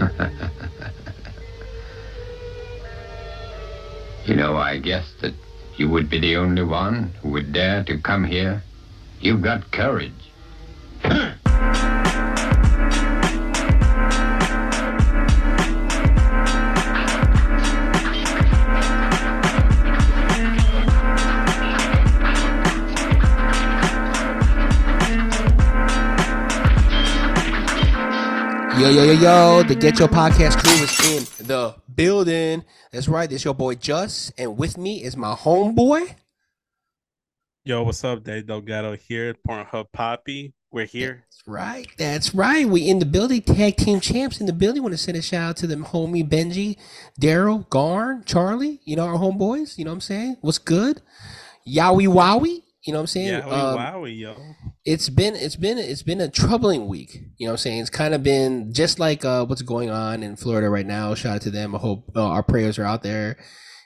you know, I guessed that you would be the only one who would dare to come here. You've got courage. Yo, yo, yo, yo, the Getcho Podcast crew is in the building. That's right, this your boy Juss, and with me is my homeboy. Yo, what's up? Dave Delgado here, Pornhub Poppy. We're here. That's right, that's right. We in the building, tag team champs in the building. Want to send a shout out to them homie Benji, Daryl, Garn, Charlie, you know, our homeboys, you know what I'm saying? What's good? Yowie Wowie, you know what I'm saying? Yeah, Um, wowie, yo. it's been it's been it's been a troubling week. You know what I'm saying? It's kind of been just like uh, what's going on in Florida right now. Shout out to them. I hope uh, our prayers are out there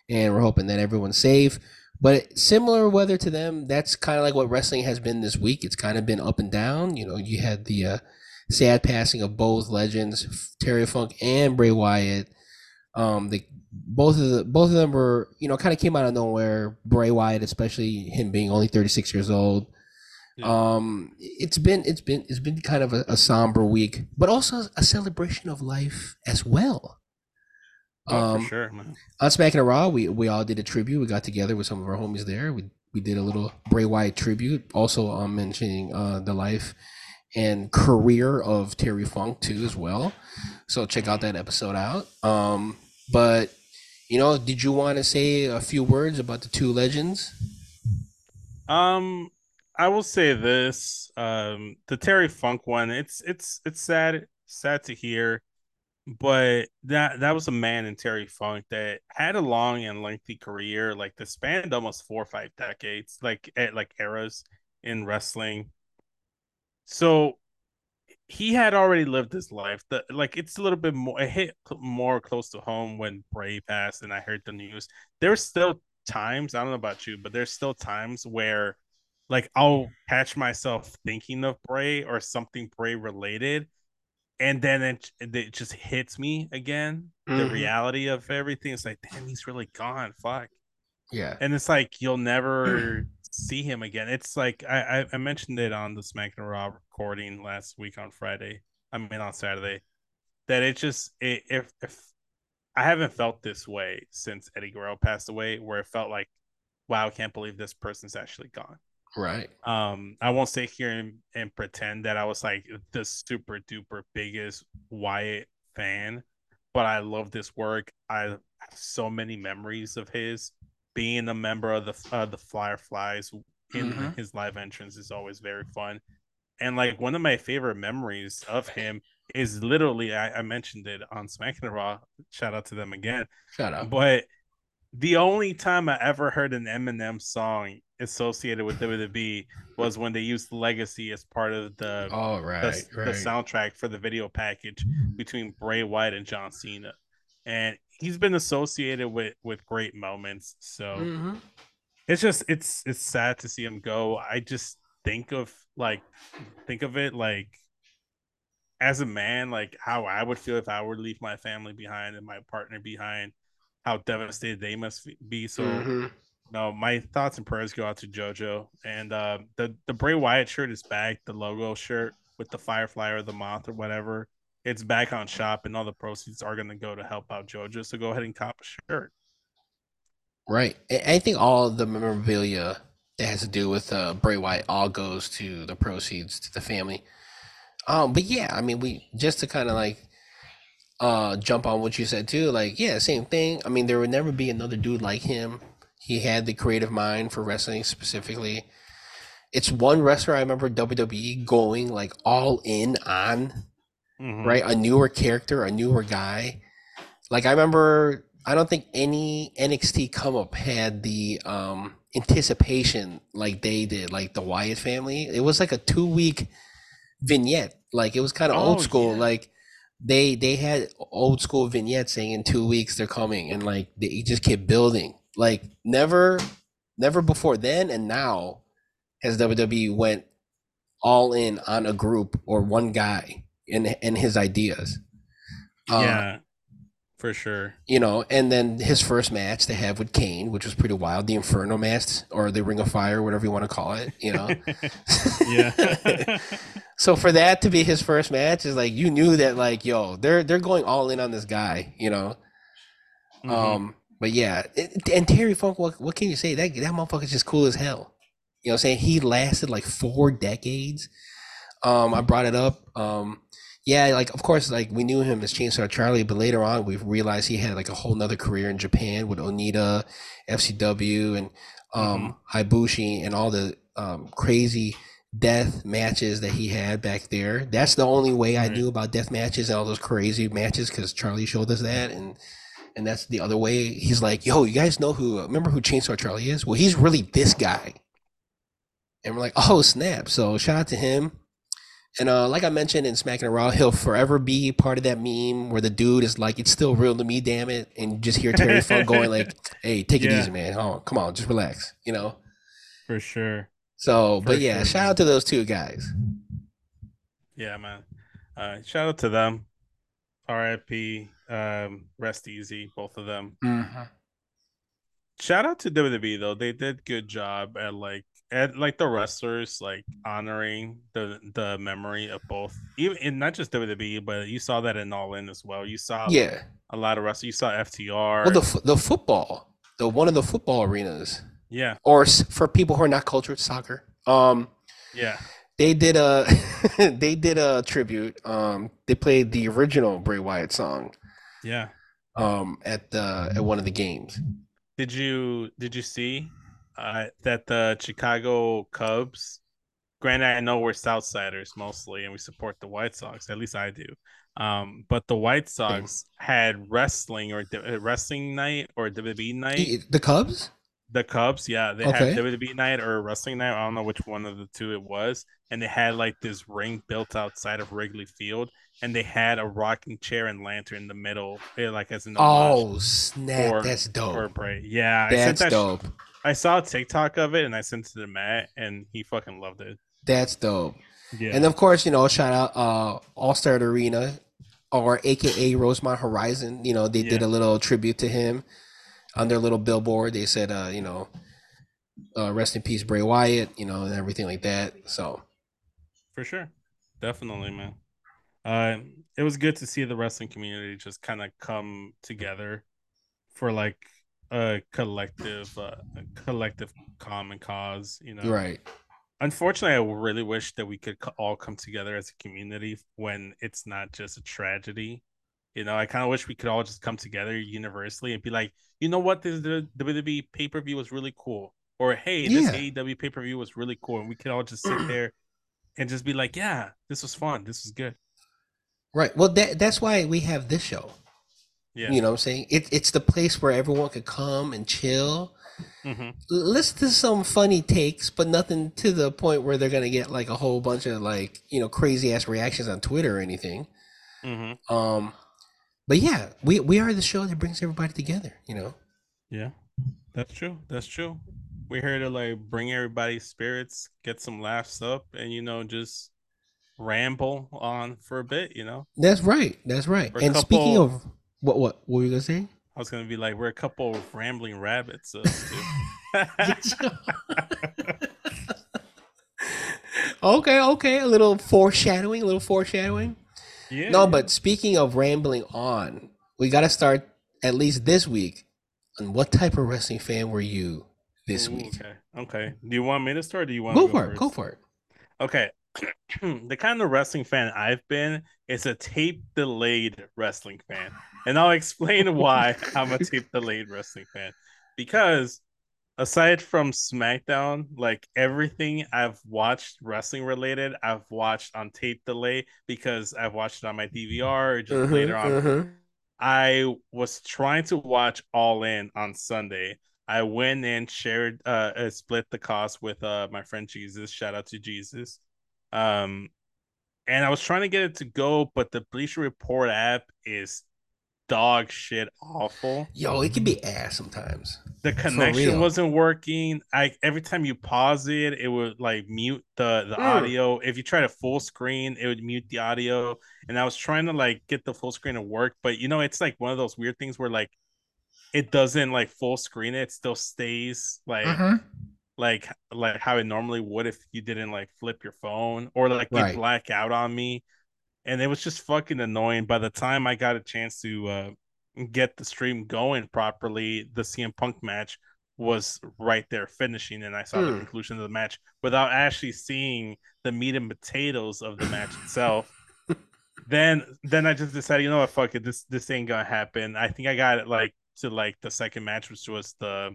and we're hoping that everyone's safe. But similar weather to them, that's kind of like what wrestling has been this week. It's kind of been up and down. You know, you had the uh, sad passing of both legends, Terry Funk and Bray Wyatt. Um, the both of the both of them were you know kind of came out of nowhere. Bray Wyatt, especially him being only 36 years old. Yeah. Um, it's been it's been it's been kind of a, a somber week, but also a celebration of life as well. Oh, um, for sure, man. on Smacking the Raw, we we all did a tribute. We got together with some of our homies there. We we did a little Bray Wyatt tribute. Also, um, mentioning uh, the life and career of Terry Funk too, as well. So check out that episode out. Um, but you know, did you want to say a few words about the two legends? Um, I will say this: um, the Terry Funk one. It's it's it's sad sad to hear, but that that was a man in Terry Funk that had a long and lengthy career, like that spanned almost four or five decades, like at like eras in wrestling. So he had already lived his life. The like it's a little bit more it hit more close to home when Bray passed and I heard the news. There's still times, I don't know about you, but there's still times where like I'll catch myself thinking of Bray or something Bray related, and then it, it just hits me again. The Mhm. reality of everything. It's like, damn, he's really gone. Fuck Yeah. and it's like you'll never see him again. It's like I, I I mentioned it on the Smack and Raw recording last week on Friday. I mean on Saturday. That it just it, if if I haven't felt this way since Eddie Guerrero passed away, where it felt like, wow, I can't believe this person's actually gone. Right. Um, I won't sit here and, and pretend that I was like the super duper biggest Wyatt fan, but I love this work. I have so many memories of his being a member of the uh, the Fireflies in Mhm. his live entrance is always very fun. And like one of my favorite memories of him is literally I, I mentioned it on Smack and Raw. Shout out to them again. Shut up. But the only time I ever heard an Eminem song associated with WWE was when they used Legacy as part of the, All the, right. the soundtrack for the video package between Bray Wyatt and John Cena. And he's been associated with with great moments. So Mhm. it's just it's it's sad to see him go. I just think of like think of it like as a man, like how I would feel if I were to leave my family behind and my partner behind, how devastated they must be. So Mhm. no, my thoughts and prayers go out to JoJo. And uh, the the Bray Wyatt shirt is back, the logo shirt with the Firefly or the Moth or whatever. It's back on shop, and all the proceeds are going to go to help out JoJo. So go ahead and cop a shirt. Right. I think all the memorabilia that has to do with uh, Bray Wyatt all goes to the proceeds to the family. Um, but yeah, I mean, we just to kind of like uh jump on what you said too. Like, yeah, same thing. I mean, there would never be another dude like him. He had the creative mind for wrestling specifically. It's one wrestler I remember WWE going like all in on Mhm. right? A newer character, a newer guy. Like I remember, I don't think any NXT come up had the um anticipation like they did, like the Wyatt family. It was like a two week vignette. Like it was kind of Oh, old school. yeah. Like they they had old school vignettes saying in two weeks they're coming, and like they just kept building. Like never, never before then and now has WWE went all in on a group or one guy and and his ideas. Uh, yeah, for sure. you know, and then his first match they have with Kane, which was pretty wild, the Inferno match or the Ring of Fire, whatever you want to call it, you know. yeah. so for that to be his first match is like you knew that like yo, they're they're going all in on this guy, you know. Mhm. Um, but yeah, it, and Terry Funk, what what can you say? That that motherfucker's just cool as hell. You know, what I'm saying he lasted like four decades. Um, I brought it up. Um, yeah, like of course, like we knew him as Chainsaw Charlie, but later on we realized he had like a whole nother career in Japan with Onita, FCW, and um, Hayabusa, and all the um, crazy death matches that he had back there. That's the only way I knew about death matches and all those crazy matches because Charlie showed us that, and and that's the other way. He's like, "Yo, you guys know who? Remember who Chainsaw Charlie is? Well, he's really this guy." And we're like, "Oh snap!" So shout out to him. And uh, like I mentioned in Smacking Raw, he'll forever be part of that meme where the dude is like, "It's still real to me, damn it," and just hear Terry Funk going like, "Hey, take it Yeah. easy, man. Oh, come on, just relax," you know. for sure. So, For but yeah, sure, shout man. out to those two guys. Yeah, man. Uh, shout out to them. R.I.P. Um, rest easy, both of them. Shout out to WWE though; they did good job at like at like the wrestlers like honoring the the memory of both, even in not just WWE, but you saw that in All In as well. You saw Yeah. a lot of wrestlers. You saw FTR. Well, the the football, the one of the football arenas, yeah, or for people who are not cultured soccer, um, yeah, they did a they did a tribute. Um, they played the original Bray Wyatt song yeah. um at the at one of the games. Did you did you see uh, that the Chicago Cubs? Granted, I know we're Southsiders mostly, and we support the White Sox. At least I do. Um, but the White Sox had wrestling or uh, wrestling night or WWE night. The, Cubs? The Cubs, yeah, they Okay. had WWE night or wrestling night. I don't know which one of the two it was, and they had like this ring built outside of Wrigley Field, and they had a rocking chair and lantern in the middle, eh, like as an Oh snap! for- That's dope. for Bray. Yeah, I sent That's that. dope. I saw a TikTok of it, and I sent it to Matt, and he fucking loved it. That's dope. Yeah, And of course, you know, shout out uh Allstate Arena or AKA Rosemont Horizon. You know, they did a little tribute to him on their little billboard. They said, uh, you know, uh, rest in peace, Bray Wyatt, you know, and everything like that. So for sure, definitely, man. Uh, it was good to see the wrestling community just kind of come together for like a collective, uh, a collective common cause. You know, right. unfortunately i really wish that we could all come together as a community when it's not just a tragedy you know i kind of wish we could all just come together universally and be like you know what this the wwe pay-per-view was really cool or hey this Yeah. aew pay-per-view was really cool and we could all just sit there and just be like yeah this was fun this was good Right. Well, that that's why we have this show. Yeah You know what I'm saying? It, it's the place where everyone could come and chill. hmm listen to some funny takes, but nothing to the point where they're gonna get like a whole bunch of like you know crazy ass reactions on Twitter or anything. hmm Um, but yeah, we we are the show that brings everybody together. You know, yeah that's true that's true we're here to like bring everybody's spirits get some laughs up and you know just ramble on for a bit you know that's right. That's right. Or a and speaking of what what what were you gonna say? I was gonna be like, we're a couple of rambling rabbits. okay, okay, a little foreshadowing, a little foreshadowing. yeah. No, but speaking of rambling on, we got to start at least this week. On what type of wrestling fan were you this Ooh, week? Okay. Okay. Do you want me to start? Or do you want Go to for it. first? Go for it. Okay. the kind of wrestling fan I've been is a tape delayed wrestling fan. And I'll explain why I'm a tape delayed wrestling fan. Because aside from SmackDown, like everything I've watched wrestling related, I've watched on tape delay because I've watched it on my DVR or just Mhm, later on. mhm. I was trying to watch All In on Sunday. I went and shared, uh, uh, split the cost with uh my friend Jesus. Shout out to Jesus. Um, and I was trying to get it to go, but the Bleacher Report app is dog shit awful. Yo, it can be ass sometimes. The connection wasn't working. I every time you pause it, it would like mute the the Mm. audio. If you try to full screen, it would mute the audio. And I was trying to like get the full screen to work, but you know, it's like one of those weird things where like it doesn't like full screen it, it still stays like Mhm. like like how it normally would if you didn't like flip your phone or like you Right. black out on me and it was just fucking annoying by the time i got a chance to uh get the stream going properly the cm punk match was right there finishing and i saw the Hmm. conclusion of the match without actually seeing the meat and potatoes of the match itself then then i just decided you know what fuck it this this ain't gonna happen i think i got it like to like the second match which was the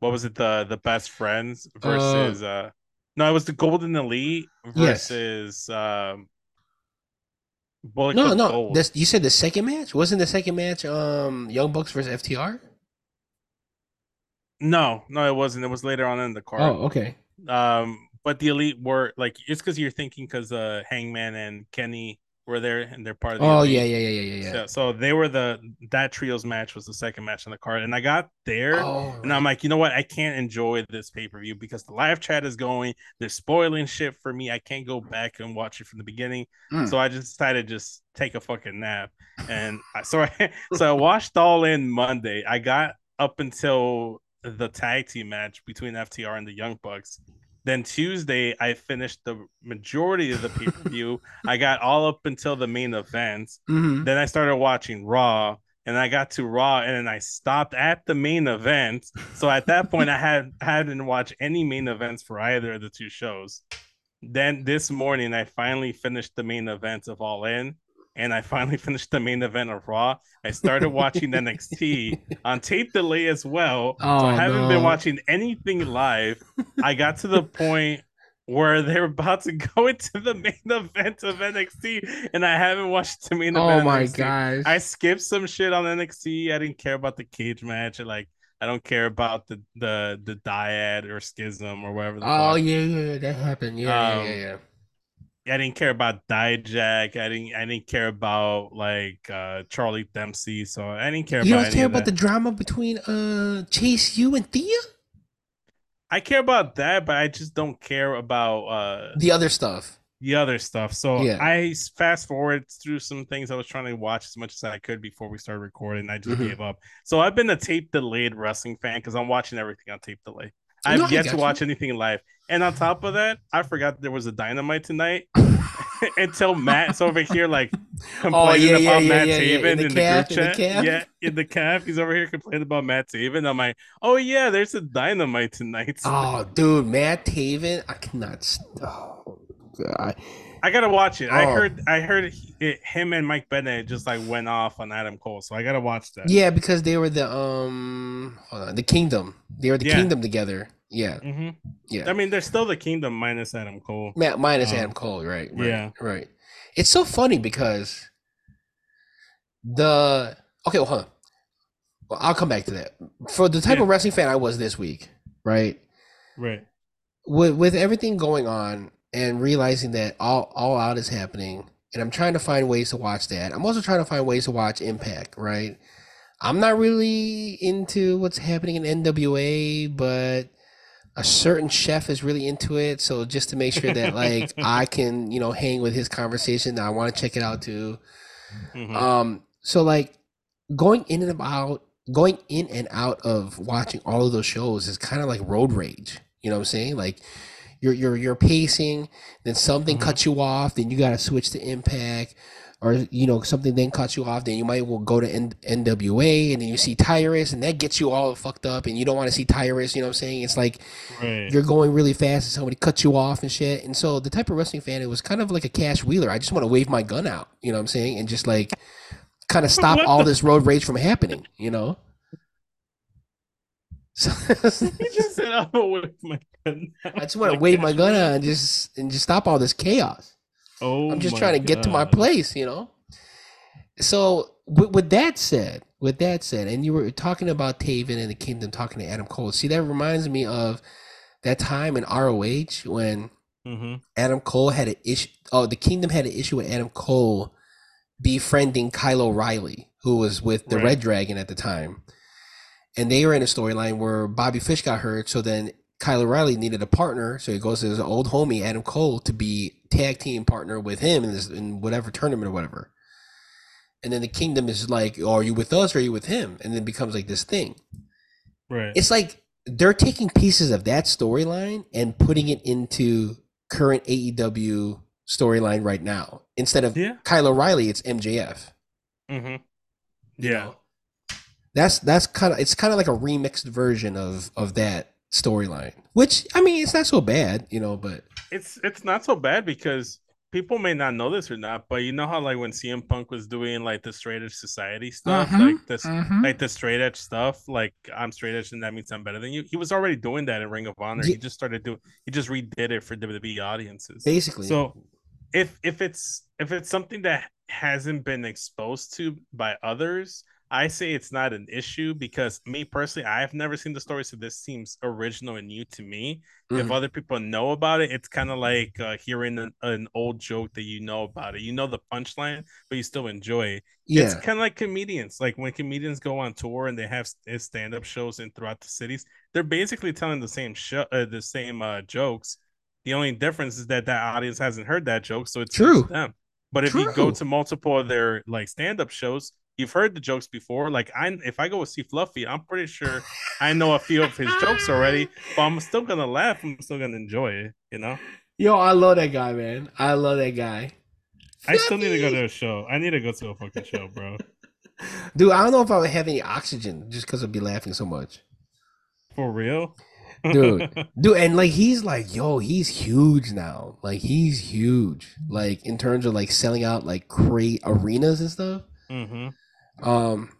what was it the the best friends versus uh, no it was the golden elite Yes. versus um Bullet No, no. This, you said the second match wasn't the second match. Um, Young Bucks versus FTR. no no it wasn't it was later on in the card Oh, okay. um but the elite were like it's because you're thinking because uh hangman and kenny were there and they're part of the Oh yeah, yeah, yeah, yeah, yeah, yeah. So, so they were the that trios match was the second match on the card and i got there Oh, And I'm like, you know what? I can't enjoy this pay per view because the live chat is going. They're spoiling shit for me. I can't go back and watch it from the beginning. Mm. So I just decided to just take a fucking nap. And I, so I so I watched All In Monday. I got up until the tag team match between FTR and the Young Bucks. Then Tuesday, I finished the majority of the pay per view. I got all up until the main event. Mhm. Then I started watching Raw, and I got to Raw, and then I stopped at the main event. So at that point, I had hadn't watched any main events for either of the two shows. Then this morning, I finally finished the main event of All In, and I finally finished the main event of Raw. I started watching NXT on tape delay as well. so Oh, I haven't been watching anything live. I got to the point where they're about to go into the main event of NXT, and I haven't watched the main event. Oh my gosh. I skipped some shit on NXT. I didn't care about the cage match. Like I don't care about the the the dyad or schism or whatever. Oh fuck. yeah, yeah, yeah, that happened. Yeah, Um, yeah, yeah, yeah. I didn't care about Dijak. I didn't. I didn't care about like uh Charlie Dempsey. So I didn't care You about don't care about the drama between uh Chase U and Thea? I care about that, but I just don't care about uh The other stuff. the other stuff. So Yeah. I fast forward through some things I was trying to watch as much as I could before we started recording. I just Mhm. gave up. So I've been a tape delayed wrestling fan because I'm watching everything on tape delay. I've No, yet to you. watch anything live. And on top of that, I forgot there was a dynamite tonight until Matt's over here like oh, complaining Oh, yeah, about yeah, Matt yeah. Taven In the in the, group in the chat. Yeah, in the calf. He's over here complaining about Matt Taven. I'm like, oh yeah, there's a dynamite tonight. Oh, dude, Matt Taven, I cannot. Oh, God. I gotta watch it. I Oh. heard I heard it, him and Mike Bennett just like went off on Adam Cole, so I gotta watch that. Yeah, because they were the um, hold on, the Kingdom. They were the Yeah. Kingdom together. Yeah, hmm yeah. I mean, they're still the Kingdom minus Adam Cole. Matt minus Um, Adam Cole, right? right yeah. right. It's so funny because the okay, well, hold on. Well, I'll come back to that. For the type Yeah. of wrestling fan I was this week, right? Right. with with everything going on and realizing that all all out is happening and i'm trying to find ways to watch that i'm also trying to find ways to watch impact right i'm not really into what's happening in nwa but a certain chef is really into it so just to make sure that like i can you know hang with his conversation that i want to check it out too Mhm. um, so like going in and out, going in and out of watching all of those shows is kind of like road rage. You know what I'm saying? Like you're you're you're pacing, then something Mhm. cuts you off, then you got to switch to Impact, or you know something then cuts you off, then you might well go to N- NWA, and then you see Tyrus, and that gets you all fucked up, and you don't want to see Tyrus. You know what I'm saying? It's like right. you're going really fast and somebody cuts you off and shit. And so the type of wrestling fan, it was kind of like a cash wheeler. I just want to wave my gun out, you know what I'm saying? And just like kind of stop all this road rage from happening, you know? So He just said, "I'm gonna wave my gun." I just want to wave my gun and just and just stop all this chaos. Oh, I'm just trying to get to my place, you know? So with, with that said, with that said, and you were talking about Taven and the Kingdom talking to Adam Cole. See, that reminds me of that time in ROH when Mhm. Adam Cole had an issue. Oh, the Kingdom had an issue with Adam Cole befriending Kyle O'Reilly, who was with the Right. Red Dragon at the time. And they were in a storyline where Bobby Fish got hurt, so then Kyle O'Reilly needed a partner, so he goes to his old homie Adam Cole to be tag team partner with him in this in whatever tournament or whatever. And then the kingdom is like, oh, are you with us or are you with him? And then it becomes like this thing. Right. It's like they're taking pieces of that storyline and putting it into current AEW storyline right now. Instead of Yeah. Kyle O'Reilly, it's MJF. mm-hmm. you Yeah. know? That's that's kind of it's kind of like a remixed version of of that storyline. Which I mean, it's not so bad, you know, but It's it's not so bad because people may not know this or not, but you know how like when CM Punk was doing like the straight edge society stuff, Mhm, like this like the straight edge stuff, like I'm straight edge and that means I'm better than you. He was already doing that in Ring of Honor. Ye- He just started doing he just redid it for WWE audiences. basically, So if if it's if it's something that hasn't been exposed to by others, I say it's not an issue because me personally, I have never seen the story, so this seems original and new to me. If Mhm. other people know about it, it's kind of like uh, hearing an, an old joke that you know about it. You know the punchline, but you still enjoy it. It's kind of like comedians. Like when comedians go on tour and they have stand up shows in throughout the cities, they're basically telling the same show, uh, the same uh, jokes. The only difference is that that audience hasn't heard that joke, so it's True. them. But if you go to multiple of their like stand up shows, you've heard the jokes before. Like I, if I go see Fluffy, I'm pretty sure I know a few of his jokes already, but I'm still gonna laugh. I'm still gonna enjoy it. You know, yo, I love that guy, man. I love that guy. I still need to go to a show. I need to go to a fucking show, bro. Dude, I don't know if I would have any oxygen just because I'd be laughing so much. For real, Dude. Dude, and like he's like, yo, he's huge now. Like he's huge. Like in terms of like selling out like great arenas and stuff. hmm Um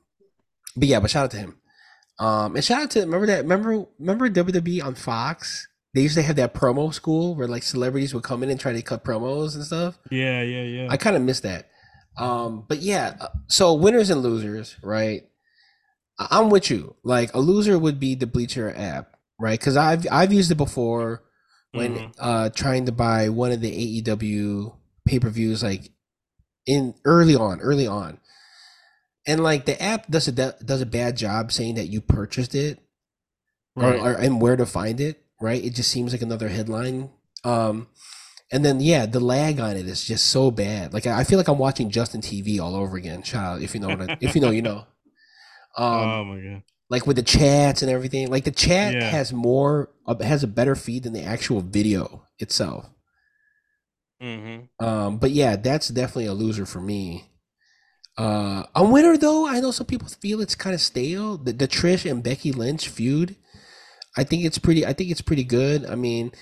but yeah, but shout out to him. Um and shout out to remember that remember remember WWE on Fox? They used to have that promo school where like celebrities would come in and try to cut promos and stuff. Yeah, yeah, yeah. I kind of miss that. Um, but yeah, so winners and losers, right? I'm with you. Like a loser would be the Bleacher app, right? Because I've I've used it before when Mhm. uh trying to buy one of the AEW pay per views, like in early on, early on, and like the app does a does a bad job saying that you purchased it or, Right. or and where to find it, right? It just seems like another headline. Um, and then yeah, the lag on it is just so bad. Like I I feel like I'm watching Justin TV all over again. child. if you know what I, if you know, you know. Um, oh my god. like with the chats and everything. Like the chat Yeah. has more, has a better feed than the actual video itself. hmm Um, but yeah, that's definitely a loser for me. Uh, a winner though, I know some people feel it's kind of stale. The, the Trish and Becky Lynch feud, I think it's pretty. I think it's pretty good. I mean,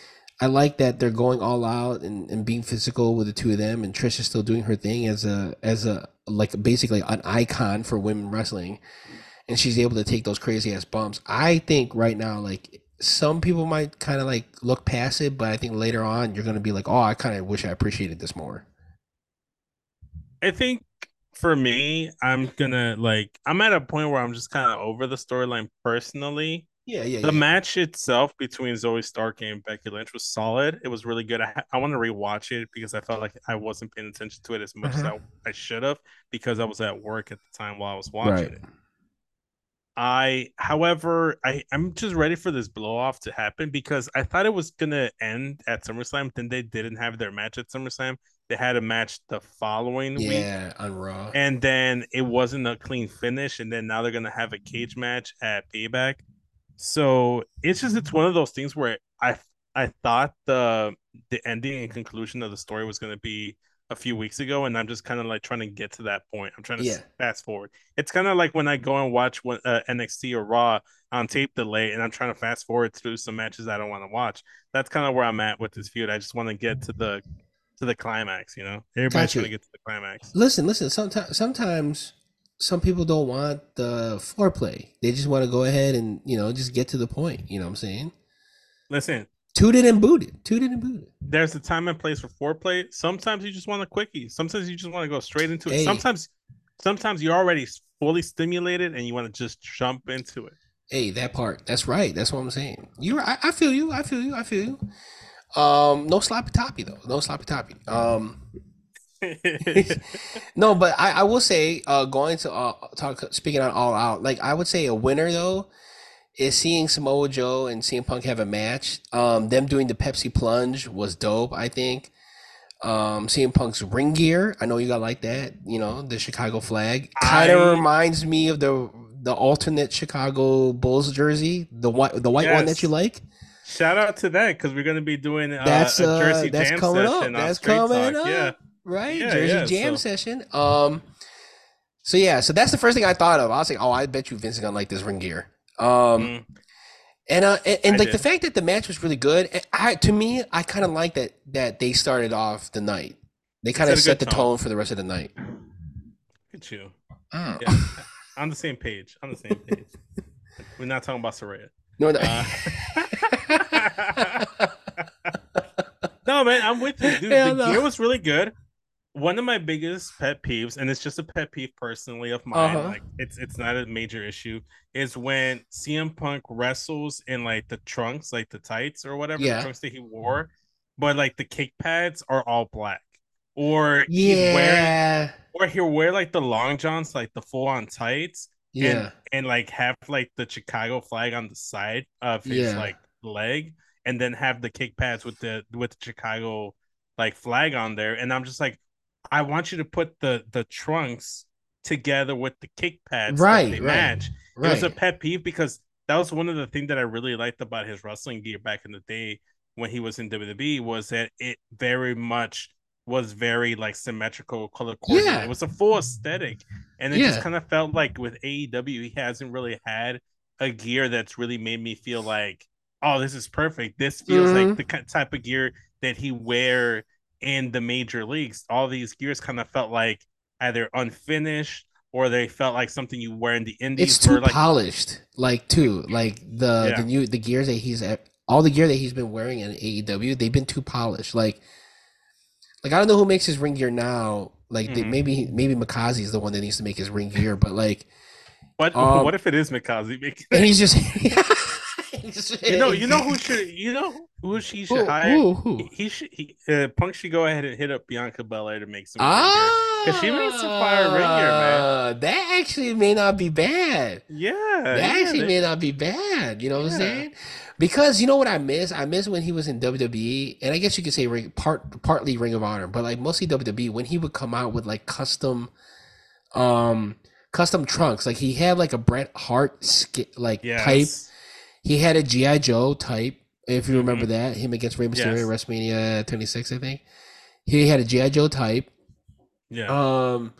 I like that they're going all out and, and being physical with the two of them, and Trish is still doing her thing as a as a like basically an icon for women wrestling, and she's able to take those crazy ass bumps. I think right now, like some people might kind of like look past it, but I think later on you're gonna be like, oh, I kind of wish I appreciated this more. I think for me, I'm gonna like I'm at a point where I'm just kind of over the storyline personally. Yeah, yeah, The match itself between Zoey Stark and Becky Lynch was solid. It was really good. I, I want to rewatch it because I felt like I wasn't paying attention to it as much as mm-hmm. I, I should have because I was at work at the time while I was watching Right. it. I, however, I I'm just ready for this blow off to happen because I thought it was gonna end at SummerSlam. Then they didn't have their match at SummerSlam. They had a match the following week. Yeah, on Raw. and then it wasn't a clean finish and then now they're gonna have a cage match at payback. So it's just it's one of those things where i i thought the the ending and conclusion of the story was gonna be a few weeks ago and i'm just kind of like trying to get to that point. I'm trying to Yeah. fast forward. It's kind of like when i go and watch what uh, nxt or raw on tape delay and i'm trying to fast forward through some matches i don't want to watch. That's kind of where i'm at with this feud. I just want to get to the to the climax you know everybody's Gotcha. trying to get to the climax Listen, listen. Sometimes, sometimes some people don't want the foreplay. They just want to go ahead and you know just get to the point. You know what I'm saying? listen Toot it and boot it. Toot it and boot it. there's a time and place for foreplay. Sometimes you just want a quickie. Sometimes you just want to go straight into it. Hey. Sometimes, sometimes you're already fully stimulated and you want to just jump into it. Hey, that part. That's right. That's what I'm saying. You, I, I feel you. I feel you. I feel you. Um, no sloppy toppy though. No sloppy toppy. Um, no, but I, I will say, uh, going to uh, talk, speaking on all out, like I would say a winner though is seeing Samoa Joe and CM Punk have a match. Um, them doing the Pepsi plunge was dope. I think. Um, CM Punk's ring gear, I know you got like that. You know, the Chicago flag kind of I- reminds me of the the alternate Chicago Bulls jersey, the white the white one that you like. Shout out to that because we're gonna be doing uh, That's a uh, Jersey that's Jam coming session up. That's coming Talk. up. Yeah, Right, Yeah, Jersey yeah, Jam so- session. Um, so yeah, so that's the first thing I thought of. I was like, oh, I bet you Vince is gonna like this ring gear. Um, Mm. and uh, and, and like the fact that the match was really good. eh, I to me, I kind of like that that they started off the night. They kind of Set a the tone. tone for the rest of the night. Look at you. Oh. Yeah, on the same page. On the same page. We're not talking about Saraya. No, no. Uh, no, man, I'm with you, dude. Hell the no. gear was really good. One of my biggest pet peeves, and it's just a pet peeve personally of mine, Uh-huh. like it's it's not a major issue, is when CM Punk wrestles in like the trunks, like the tights or whatever, Yeah. the trunks that he wore, but like the kick pads are all black. Or wearing yeah, or he'll wear like the long johns, like the full on tights, yeah, and like have like the Chicago flag on the side of his Yeah. like leg, and then have the kick pads with the with the Chicago like flag on there. And I'm just like, I want you to put the the trunks together with the kick pads, Right, They right, match. It was a pet peeve because that was one of the things that I really liked about his wrestling gear back in the day when he was in WWE was that it very much was very like symmetrical, color coordinated. Yeah. It was a full aesthetic, and it just kind of felt like with AEW, he hasn't really had a gear that's really made me feel like, oh, this is perfect. This feels Mhm. like the type of gear that he wear in the major leagues. All these gears kind of felt like either unfinished or they felt like something you wear in the indies. It's too like polished, like too, like the Yeah. the new the gears that he's at, all the gear that he's been wearing in AEW, they've been too polished. Like, like I don't know who makes his ring gear now. Like they, Mhm. maybe maybe Makazi is the one that needs to make his ring gear, but like, What Um, what if it is? Because- and he's just, he's- you know, you know who should you know who she should who, hire. who, who? He, he should he uh, Punk should go ahead and hit up Bianca Belair to make some. ring gear. Ah, 'Cause she made some fire ring gear, man. That actually may not be bad. Yeah, That yeah, actually they- may not be bad. You know what I'm saying? Because you know what I miss? I miss when he was in WWE, and I guess you could say ring, part partly Ring of Honor, but like mostly WWE when he would come out with like custom, um, custom trunks. Like he had like a Bret Hart ski, like yes. type. He had a GI Joe type. If you remember that, him against Rey Mysterio Mm-hmm. Yes. WrestleMania 26, I think. He had a GI Joe type. Yeah. Um,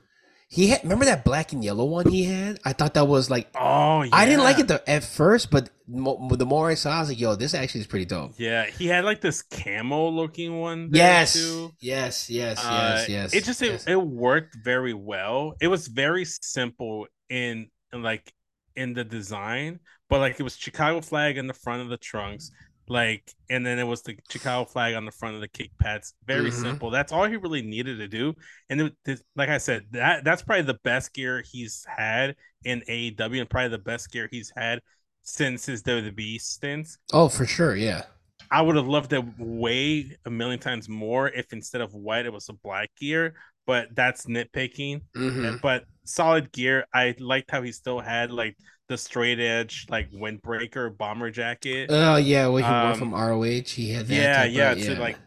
he had remember that black and yellow one he had. I thought that was like oh, yeah. I didn't like it the, at first, but mo- the more I saw, I was like, "Yo, this actually is pretty dope." Yeah, he had like this camo looking one. Yes, too. yes, yes, Uh, yes, yes. It just it, yes. it worked very well. It was very simple in, in like in the design, but like it was Chicago flag in the front of the trunks, like, and then it was the Chicago flag on the front of the kick pads. Very Mhm. simple. That's all he really needed to do. And it, it- like I said, that that's probably the best gear he's had in AEW, and probably the best gear he's had since his WWE stints. oh, for sure, yeah. I would have loved it way a million times more if instead of white it was a black gear, but that's nitpicking. hmm But solid gear. I liked how he still had like the straight edge, like windbreaker bomber jacket. Oh yeah, what he Um, from ROH, he had that. yeah, type of- yeah, to like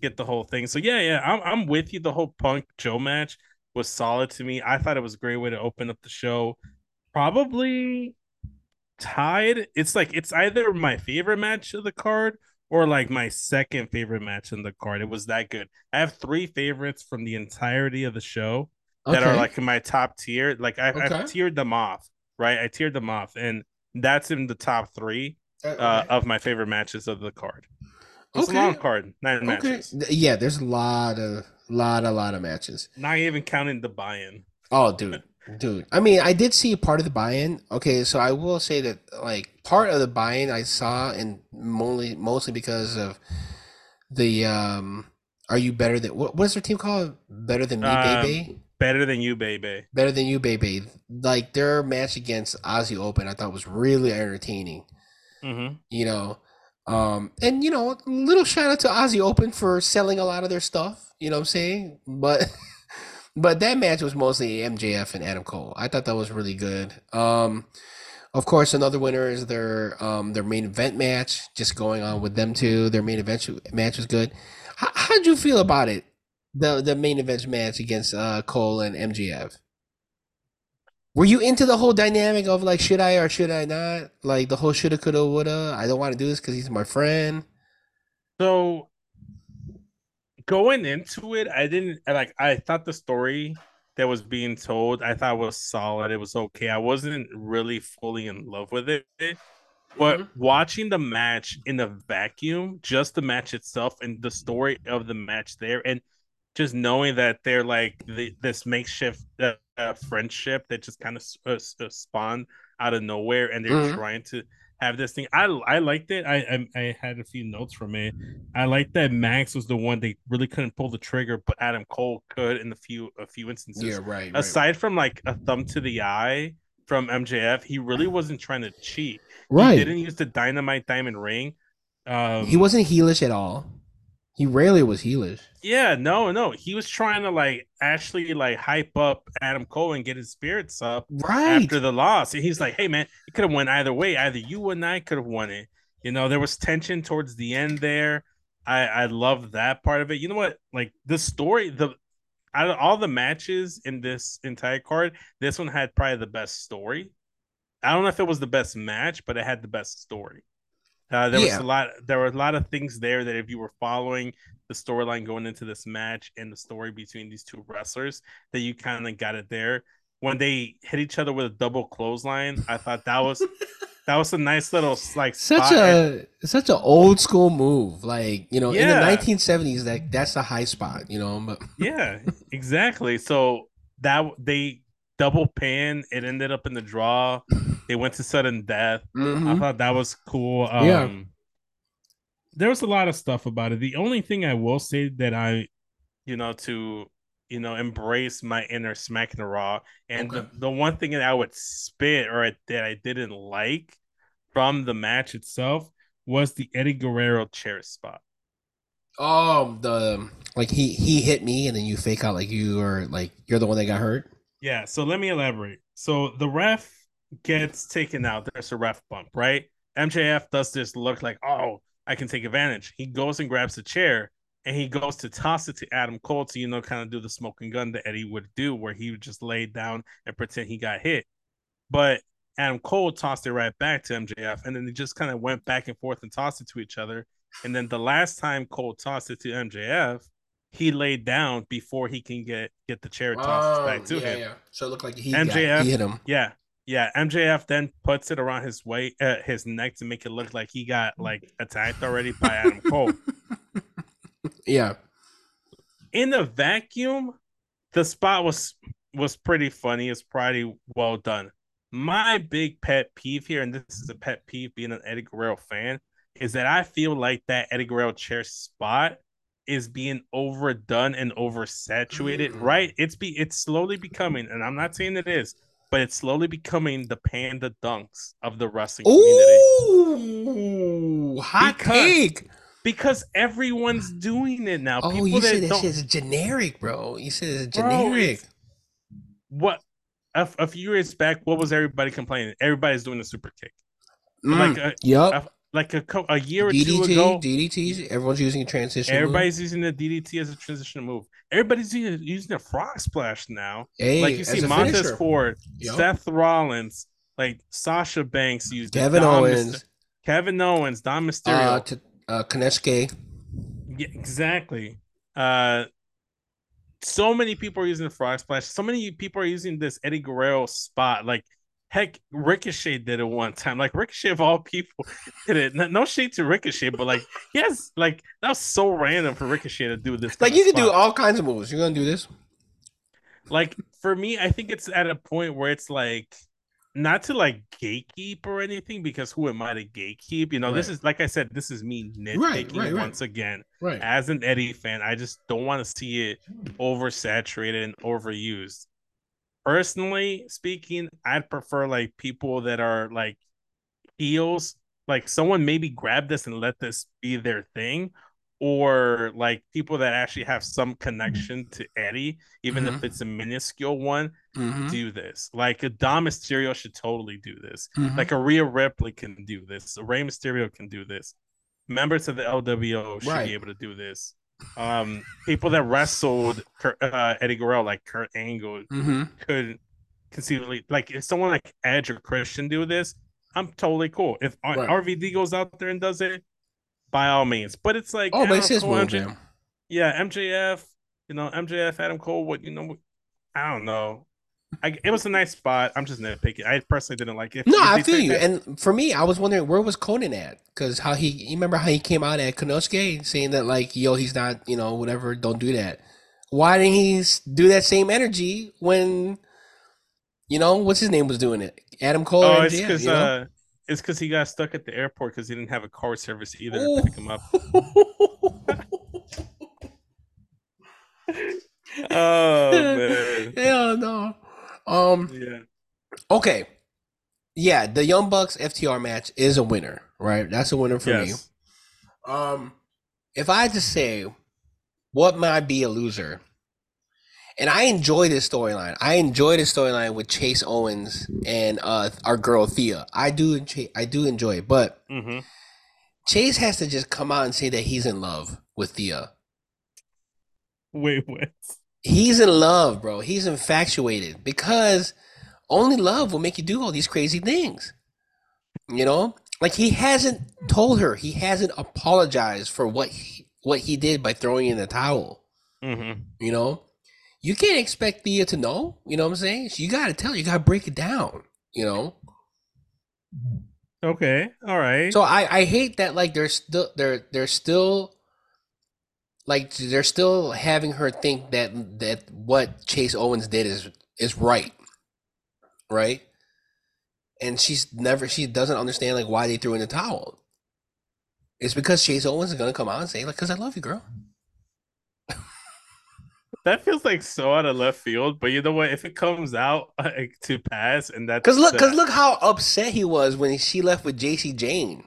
get the whole thing. So yeah, yeah, I'm I'm with you. The whole Punk Joe match was solid to me. I thought it was a great way to open up the show. Probably tied. It's like it's either my favorite match of the card or like my second favorite match in the card. It was that good. I have three favorites from the entirety of the show that are like in my top tier. Like I, Okay. I've tiered them off, right? I tiered them off, and that's in the top three Uh, uh, okay. of my favorite matches of the card. It's Okay. a long card, nine okay. matches. Yeah, there's a lot of lot a lot of matches. Not even counting the buy-in. Oh, dude, dude. I mean, I did see part of the buy-in. Okay, so I will say that like part of the buy-in I saw, and mostly mostly because of the um, are you better than what? What is their team called? Better than me, Um, baby. Better than you, baby. Better than you, baby. Like their match against Aussie Open, I thought was really entertaining. Mm-hmm. You know, Um, and you know, little shout out to Aussie Open for selling a lot of their stuff. You know what I'm saying? But but that match was mostly MJF and Adam Cole. I thought that was really good. Um, of course, another winner is their um their main event match. Just going on with them two. Their main event match was good. How how'd you feel about it? The the main event match against uh Cole and MJF. Were you into the whole dynamic of like should I or should I not? Like the whole shoulda coulda woulda. I don't want to do this because he's my friend. So going into it, I didn't like. I thought the story that was being told, I thought was solid. It was okay. I wasn't really fully in love with it, but mm-hmm. watching the match in the vacuum, just the match itself and the story of the match there, and just knowing that they're like the, this makeshift uh, uh, friendship that just kind of uh, uh, spawned out of nowhere, and they're mm-hmm. trying to have this thing. I I liked it. I, I, I had a few notes from it. I liked that Max was the one they really couldn't pull the trigger, but Adam Cole could in a few a few instances. Yeah, right. Aside right. from like a thumb to the eye from MJF, he really wasn't trying to cheat. Right. He didn't use the dynamite diamond ring. Um, he wasn't heelish at all. He rarely was heelish. Yeah, no, no. He was trying to like actually like hype up Adam Cole and get his spirits up right after the loss. And he's like, hey man, it could have went either way. Either you and I could have won it. You know, there was tension towards the end there. I I love that part of it. You know what? Like the story, the out of all the matches in this entire card, this one had probably the best story. I don't know if it was the best match, but it had the best story. Uh, there yeah. was a lot. There were a lot of things there that if you were following the storyline going into this match and the story between these two wrestlers, that you kind of got it there. When they hit each other with a double clothesline, I thought that was that was a nice little like such a such an old school move. Like you know, yeah. in the 1970s, that that's a high spot. You know, but yeah, exactly. So that they double pan. It ended up in the draw. They went to sudden death. Mm-hmm. I thought that was cool. Um, yeah. There was a lot of stuff about it. The only thing I will say that I, you know, to you know, embrace my inner smack the raw, and okay. the, the one thing that I would spit or that I didn't like from the match itself was the Eddie Guerrero chair spot. Oh, the like he he hit me, and then you fake out like you or like you're the one that got hurt. Yeah. So let me elaborate. So the ref gets taken out, there's a ref bump, right? MJF does this look like, oh, I can take advantage. He goes and grabs the chair and he goes to toss it to Adam Cole to, you know, kind of do the smoking gun that Eddie would do, where he would just lay down and pretend he got hit. But Adam Cole tossed it right back to MJF, and then they just kind of went back and forth and tossed it to each other. And then the last time Cole tossed it to MJF, he laid down before he can get get the chair tossed oh, back to yeah, him. Yeah. So it looked like he MJF got, he hit him. Yeah, yeah, MJF then puts it around his weight, uh, his neck to make it look like he got like attacked already by Adam Cole. Yeah. In the vacuum, the spot was was pretty funny. It's pretty well done. My big pet peeve here, and this is a pet peeve being an Eddie Guerrero fan, is that I feel like that Eddie Guerrero chair spot is being overdone and oversaturated. Mm-hmm. Right? It's be it's slowly becoming, and I'm not saying it is, but it's slowly becoming the panda dunks of the wrestling community. Ooh, hot because, take. Because everyone's doing it now. Oh, People you said that shit's generic, bro. You said it's generic. Bro, what? A, a, few years back, what was everybody complaining? Everybody's doing the super kick. Mm, like a, yep. Like a, a year or DDT, two ago. DDT, everyone's using a transition. Everybody's move. using the DDT as a transition move. Everybody's using, a frog splash now. Hey, like you see Montez finisher. Ford, yep. Seth Rollins, like Sasha Banks used Kevin Owens, Myster- Kevin Owens, Dom Mysterio, uh, t- uh. Yeah, exactly. Uh, so many people are using the frog splash. So many people are using this Eddie Guerrero spot. Like Heck, Ricochet did it one time. Like Ricochet of all people did it. No, no shade to Ricochet, but like, yes, like that was so random for Ricochet to do this. Like you can do all kinds of moves. You're gonna do this. Like for me, I think it's at a point where it's like not to like gatekeep or anything because who am I to gatekeep? You know, right. this is like I said, this is me nitpicking right, right, once again. Right. As an Eddie fan, I just don't want to see it oversaturated and overused personally speaking, I'd prefer like people that are like heels like someone maybe grab this and let this be their thing, or like people that actually have some connection to Eddie, even Mhm. if it's a minuscule one, Mhm. do this. Like a Dom Mysterio should totally do this. Mhm. Like a Rhea Ripley can do this. A Rey Mysterio can do this. Members of the LWO should Right. be able to do this. Um, people that wrestled Kurt, uh, Eddie Guerrero, like Kurt Angle, Mhm. could conceivably like if someone like Edge or Christian do this, I'm totally cool. If R- Right. RVD goes out there and does it, by all means. But it's like Oh, but it's his Cole, move, MJ yeah, MJF, you know, MJF, Adam Cole, what you know, I don't know. I, it was a nice spot. I'm just nitpicking. I personally didn't like it. No, I feel you. that- And for me, I was wondering where was Conan at? Because how he, you remember how he came out at Konosuke saying that like, yo, he's not, you know, whatever, don't do that. Why didn't he do that same energy when, you know, what's his name was doing it? Adam Cole. oh, it's because uh, it's because he got stuck at the airport because he didn't have a car service either to pick him up. Oh man, Hell no. Um. yeah, Okay. Yeah, the Young Bucks FTR match is a winner, right? That's a winner for me. Um, if I had to say what might be a loser, and I enjoy this storyline. I enjoy this storyline with Chase Owens and uh our girl Thea. I do I do enjoy it, but hmm Chase has to just come out and say that he's in love with Thea. Wait, what? He's in love, bro. He's infatuated because only love will make you do all these crazy things. You know, like he hasn't told her, he hasn't apologized for what he, what he did by throwing in the towel. hmm You know, you can't expect Thea to know. You know what I'm saying? So you got to tell. You got to break it down. You know. Okay, all right. So I I hate that like they're still they're they're still like they're still having her think that that what Chase Owens did is is right. Right? And she's never she doesn't understand like why they threw in the towel. It's because Chase Owens is gonna come out and say like, "Cause I love you, girl." that feels like so out of left field, but you know what? If it comes out like, to pass, and that Cause look, the- cause look how upset he was when she left with Jacy Jayne.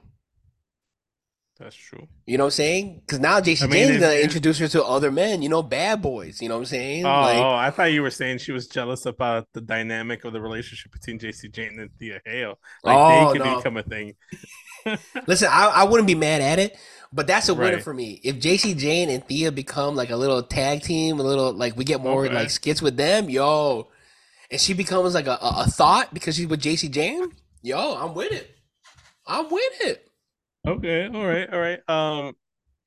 That's true. You know what I'm saying? Because now JC I mean, Jane's if- gonna introduce her to other men. You know, bad boys. You know what I'm saying? Oh, Like- oh, I thought you were saying she was jealous about the dynamic of the relationship between Jacy Jayne and Thea Hale. Like Oh, they could no. become a thing. Listen, I, I wouldn't be mad at it, but that's a winner Right. for me. If Jacy Jayne and Thea become like a little tag team, a little like we get more Okay. like skits with them, yo, and she becomes like a, a, a thought because she's with Jacy Jayne, yo, I'm with it. I'm with it. Okay, all right, all right. Um,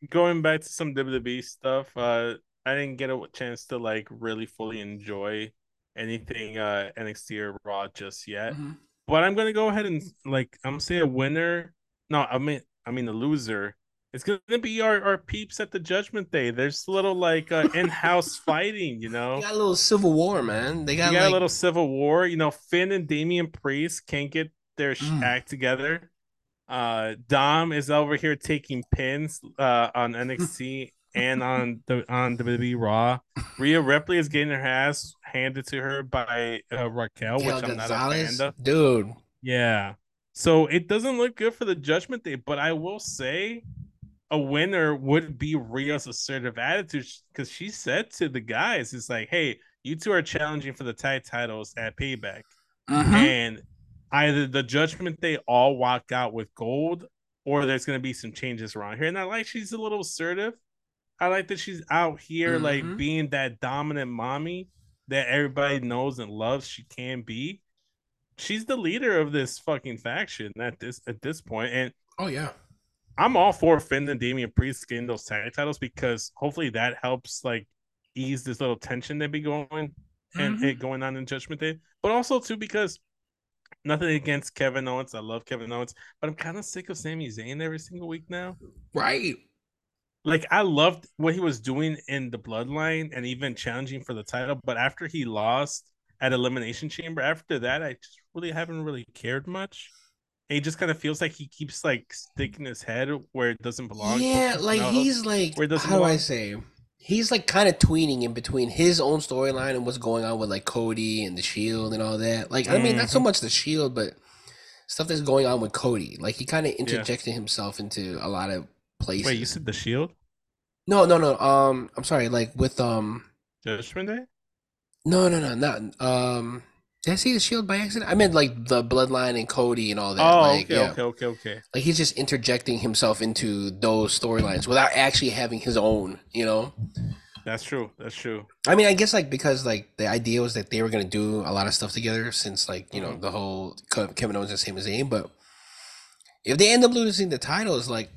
going back to some WWE stuff, uh, I didn't get a chance to like really fully enjoy anything uh NXT or Raw just yet. Mhm. But I'm gonna go ahead and like I'm gonna say a winner. No, I mean I mean a loser. It's gonna be our, our peeps at the Judgment Day. There's a little like uh, in-house fighting, you know. They got a little civil war, man. They got, got like, a little civil war. You know, Finn and Damian Priest can't get their Mm. act together. Uh, Dom is over here taking pins uh, on NXT and on the on WWE Raw. Rhea Ripley is getting her ass handed to her by uh, Raquel, which I'm not a Gonzalez. fan of. dude. Yeah. So it doesn't look good for the Judgment Day, but I will say a winner would be Rhea's assertive attitude because she said to the guys, "It's like, hey, you two are challenging for the tag titles at Payback, Mhm. and either the Judgment Day all walk out with gold, or there's going to be some changes around here." And I like she's a little assertive. I like that she's out here Mhm. like being that dominant mommy that everybody knows and loves she can be she's the leader of this fucking faction at this at this point, and Oh yeah. I'm all for Finn and Damian Priest getting those tag titles because hopefully that helps like ease this little tension that be going and Mhm. it going on in Judgment Day, but also too because nothing against Kevin Owens, I love Kevin Owens, but I'm kind of sick of Sami Zayn every single week now. Right. Like I loved what he was doing in the Bloodline and even challenging for the title, but after he lost at Elimination Chamber, after that, I just really haven't really cared much. And he just kind of feels like he keeps like sticking his head where it doesn't belong. Yeah, like No, he's like where it doesn't how do I say? He's like kind of tweening in between his own storyline and what's going on with like Cody and the Shield and all that. Like I mean, not so Mhm. much the Shield, but stuff that's going on with Cody. Like he kind of interjected himself into a lot of places. Wait, you said the Shield no, no, no. Um, I'm sorry. Like with um, Judgment Day? no, no, no, not um. Did I see the Shield by accident? I meant like the Bloodline and Cody and all that. Oh, like, okay, yeah. okay, okay, okay. Like he's just interjecting himself into those storylines without actually having his own. You know. That's true. That's true. I mean, I guess like because like the idea was that they were gonna do a lot of stuff together since like you know Mhm. the whole Ke- Kevin Owens and Sami Zayn, but if they end up losing the titles, like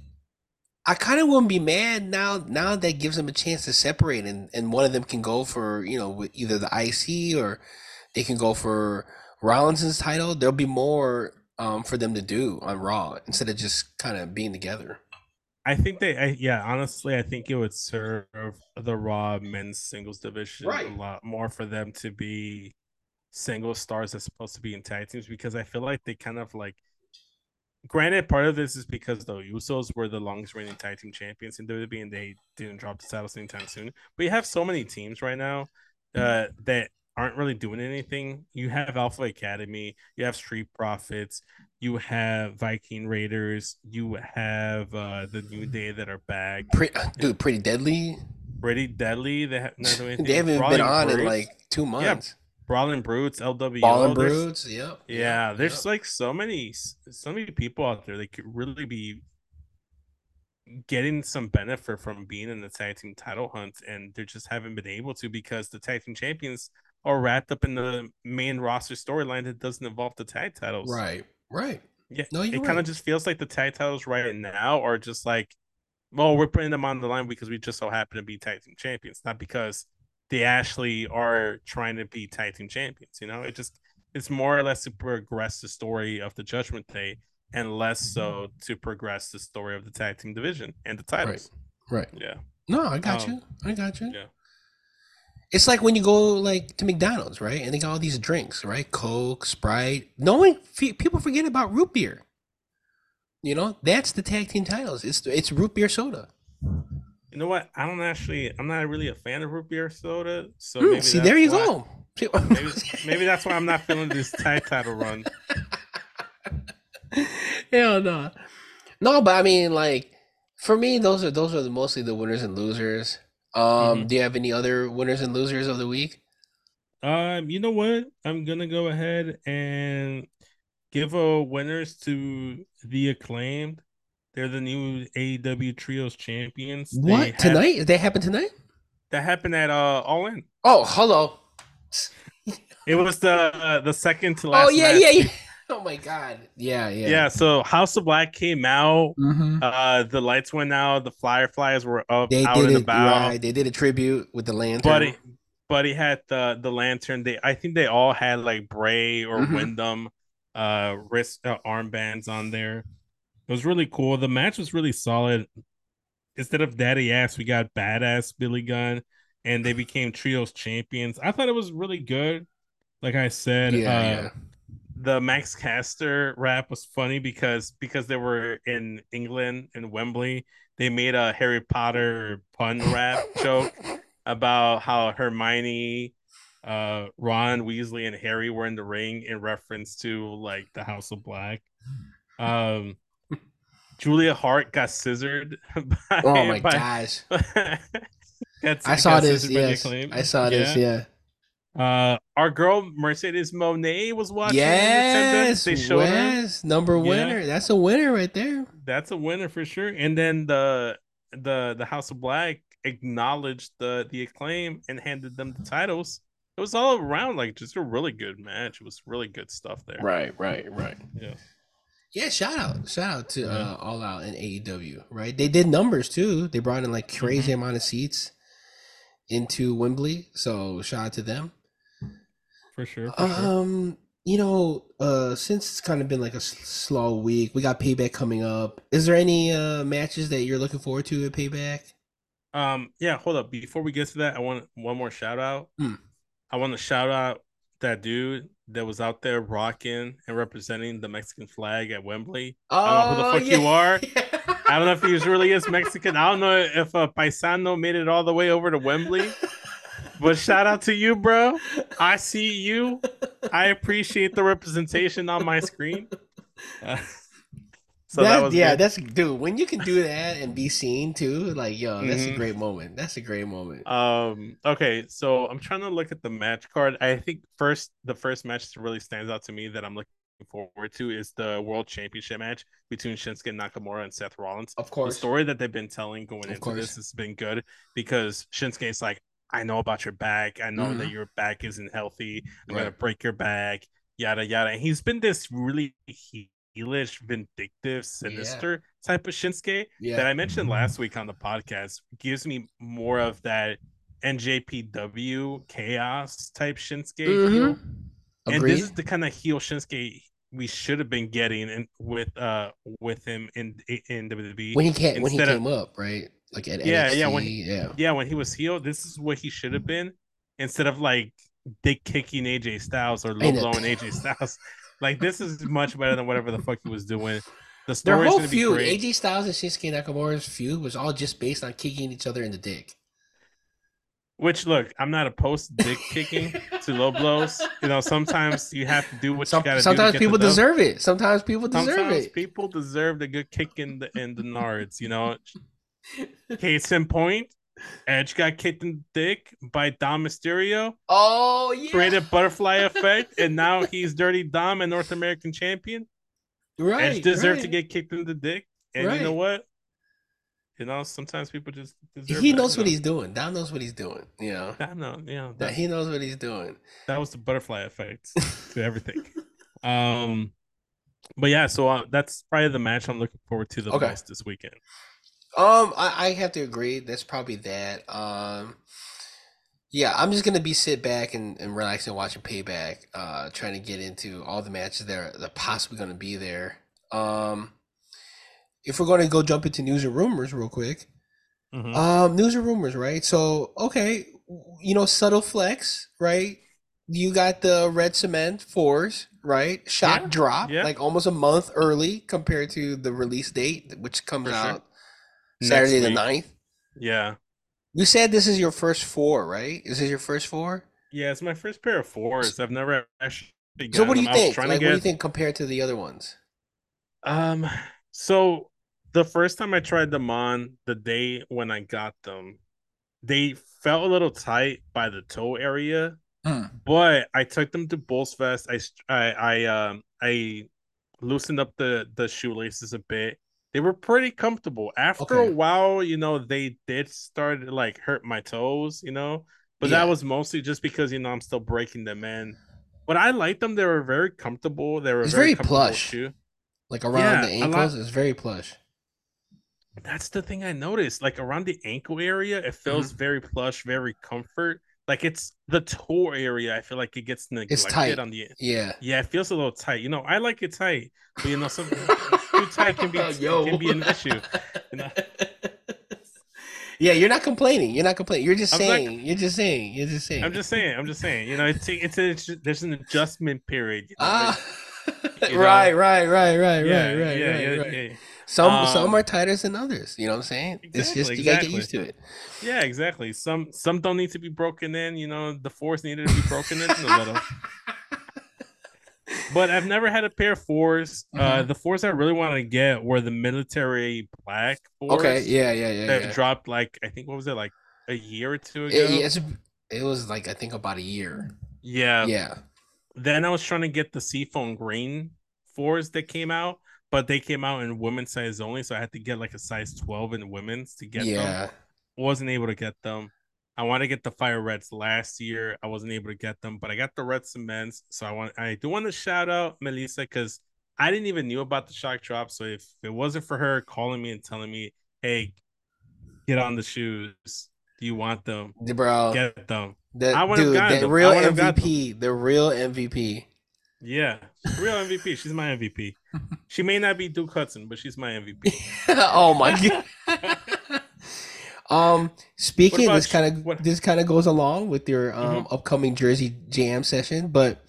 I kind of wouldn't be mad now. Now that gives them a chance to separate, and and one of them can go for you know either the IC or they can go for Rollins's title. There'll be more um for them to do on Raw instead of just kind of being together. I think they, I, yeah, honestly, I think it would serve the Raw men's singles division Right. a lot more for them to be single stars as opposed to be in tag teams because I feel like they kind of like. Granted, part of this is because the Usos were the longest reigning tag team champions in WWE and they didn't drop the titles anytime soon. But you have so many teams right now uh, that aren't really doing anything. You have Alpha Academy, you have Street Profits, you have Viking Raiders, you have uh, the New Day that are back. Pre- dude, pretty deadly. Pretty Deadly, they have not doing. They haven't Brawling been on in like two months. Brawling Brutes, LWO. Ballin' there's- Brutes, yep. Yeah, yep, there's yep. like so many, so many people out there that could really be getting some benefit from being in the tag team title hunt, and they just haven't been able to because the tag team champions are wrapped up in the main roster storyline that doesn't involve the tag titles. right, right. Yeah. No, it kind of just feels like the tag titles right now are just like, well, we're putting them on the line because we just so happen to be tag team champions, not because they actually are trying to be tag team champions. You know, it just it's more or less to progress the story of the Judgment Day and less so to progress the story of the tag team division and the titles. Right. right. Yeah. No, I got Um, you. I got you. yeah. It's like when you go like to McDonald's, right? And they got all these drinks, right? Coke, Sprite. No one, people forget about root beer. You know, that's the tag team titles. It's it's root beer soda. You know what? I don't actually. I'm not really a fan of root beer soda. So hmm, maybe see, there you why- go. Maybe, maybe that's why I'm not feeling this tag title run. Hell no. No, but I mean, like, for me, those are those are mostly the winners and losers. Um, Mhm. do you have any other winners and losers of the week? Um, you know what? I'm gonna go ahead and give a winners to the acclaimed. They're the new AEW Trios champions. What had- tonight? Did that happen tonight? that happened at uh All In. Oh, hello. It was the uh, the second to last. Oh yeah, match. yeah, yeah. Oh my god. Yeah, yeah. yeah. So House of Black came out. Mm-hmm. Uh, the lights went out. The flyer flyers were up, They out did and it about. right. They did a tribute with the lantern. But but he had the the lantern. They I think they all had like Bray or Mhm. Wyndham uh wrist uh, armbands on there. It was really cool. The match was really solid. Instead of Daddy Ass, we got Badass Billy Gunn, and they became trios champions. I thought it was really good. Like I said, yeah, uh, yeah. The Max Caster rap was funny because because they were in England in Wembley, they made a Harry Potter pun rap joke about how Hermione, uh, Ron, Weasley, and Harry were in the ring in reference to like the House of Black. Um, Julia Hart got scissored. By, Oh my by- gosh. got- I saw this. scissored by the Yes. I saw this. Yeah. Uh, our girl Mercedes Moné was watching. Yes. They showed her. Wes, number Yeah. winner. That's a winner right there. That's a winner for sure. And then the the the House of Black acknowledged the the acclaim and handed them the titles. It was all around like just a really good match. It was really good stuff there. Right, right, right. Yeah. Yeah, shout out. Shout out to Yeah. uh, All Out and AEW, right? They did numbers too. They brought in like crazy Mm-hmm. amount of seats into Wembley. So shout out to them. For sure. For sure. Um, you know, uh, since it's kind of been like a slow week, we got Payback coming up. Is there any uh matches that you're looking forward to at Payback? Um, yeah, hold up. Before we get to that, I want one more shout out. Hmm. I want to shout out that dude that was out there rocking and representing the Mexican flag at Wembley. I don't know who the Oh, fuck you are. I don't know if he was really is Mexican. I don't know if a paisano made it all the way over to Wembley. But shout out to you, bro. I see you. I appreciate the representation on my screen. Uh, so that, that was yeah, good. that's dude. When you can do that and be seen too, like yo, that's Mhm. a great moment. That's a great moment. Um. Okay. So I'm trying to look at the match card. I think first the first match that really stands out to me that I'm looking forward to is the World Championship match between Shinsuke Nakamura and Seth Rollins. of course, The story that they've been telling going Of into course. this has been good because Shinsuke's like, I know about your back. I know that Mhm. your back isn't healthy. I'm gonna break your back. Yada yada. And he's been this really heelish, vindictive, sinister type of Shinsuke Yeah. that I mentioned last week on the podcast gives me more of that NJPW chaos type Shinsuke. Mhm. And this is the kind of heel Shinsuke we should have been getting in with uh with him in in WWE. when he can't when he instead of- came up, right? Like at Yeah, NXT, yeah, when yeah. yeah, when he was healed this is what he should have been instead of like dick kicking AJ Styles or low blowing AJ Styles. Like this is much better than whatever the fuck he was doing. The Their whole feud. AJ Styles and Shinsuke Nakamura's feud was all just based on kicking each other in the dick. Which look, I'm not opposed to dick kicking to low blows. You know, sometimes you have to do what Some, you got to do. sometimes people deserve it. Sometimes people deserve Sometimes it. people deserve the good kick in the in the nards. You know, case in point, Edge got kicked in the dick by Dom Mysterio, Oh yeah, created butterfly effect, and now he's Dirty Dom and North American champion. right. Edge deserved to get kicked in the dick, and you know what? You know, sometimes people just. He knows what know? he's doing. Dom knows what he's doing. You know I know, you know, that he knows what he's doing. that was the butterfly effect to everything. Um, but yeah, so uh, that's probably the match I'm looking forward to the Okay. most this weekend. Um, I, I have to agree. That's probably that. Um, yeah, I'm just gonna be sit back and, and relax and watching Payback. Uh, trying to get into all the matches that are, that are possibly gonna be there. Um, if we're gonna go jump into news and rumors real quick. Mhm. Um, news and rumors, right? So, okay, you know, subtle flex, right? You got the red cement fours, right? Shot Yeah, drop, yeah. like almost a month early compared to the release date, which comes For out Next Saturday the week. 9th. Yeah, You said this is your first four, right? Is this your first four? yeah, it's my first pair of fours. I've never actually. So, what do you them. Think? Like, to what do you think compared to the other ones? Um, so the first time I tried them on, the day when I got them, they felt a little tight by the toe area. Hmm. But I took them to Bulls Fest. I I I um I loosened up the the shoelaces a bit. They were pretty comfortable. After Okay. a while, you know, they did start to like hurt my toes, you know. But Yeah. that was mostly just because you know I'm still breaking them in. But I liked them. They were very comfortable. They were It's very, very plush. shoe. Like around Yeah, the a lot- ankles, it's very plush. That's the thing I noticed. Like around the ankle area, it feels Mm-hmm. very plush, very comfort. Like it's the toe area. I feel like it gets neglected tight. on the. Yeah. Yeah, it feels a little tight. You know, I like it tight, but you know, some too tight can be Yo. can be an issue. You know? Yeah, you're not complaining. You're not complaining. You're just I'm not- saying. You're just saying. You're just saying. I'm just saying. I'm just saying. You know, it's it's, it's there's an adjustment period. You know, Ah. You know? right, right, right, right, yeah, right, right, yeah, right, yeah, right. yeah. Some Um, some are tighter than others. You know what I'm saying? it's just Exactly, you gotta get used to it. Yeah, exactly. Some some don't need to be broken in. You know, the force needed to be broken in a little. But I've never had a pair of 4s Uh, Mhm. the fours I really wanted to get were the military black fours. Okay, yeah, yeah, yeah. that yeah. dropped like I think what was it like a year or two ago? It, it's, it was like I think about a year. yeah. yeah. Then I was trying to get the seafoam green fours that came out, but they came out in women's size only, so I had to get like a size twelve in women's to get them. yeah. wasn't able to get them. I want to get the fire reds last year. I wasn't able to get them, but I got the red cements. So I want I do want to shout out Melissa because I didn't even knew about the shock drop. So if it wasn't for her calling me and telling me, "Hey, get on the shoes. Do you want them? Bro, Get them." the, I would've dude, the them. real I would've gotten MVP, the real MVP. Yeah, real MVP. She's my MVP. She may not be Duke Hudson, but she's my MVP. oh my god. um, speaking, this kind of this kind of goes along with your um upcoming Jersey Jam session, but.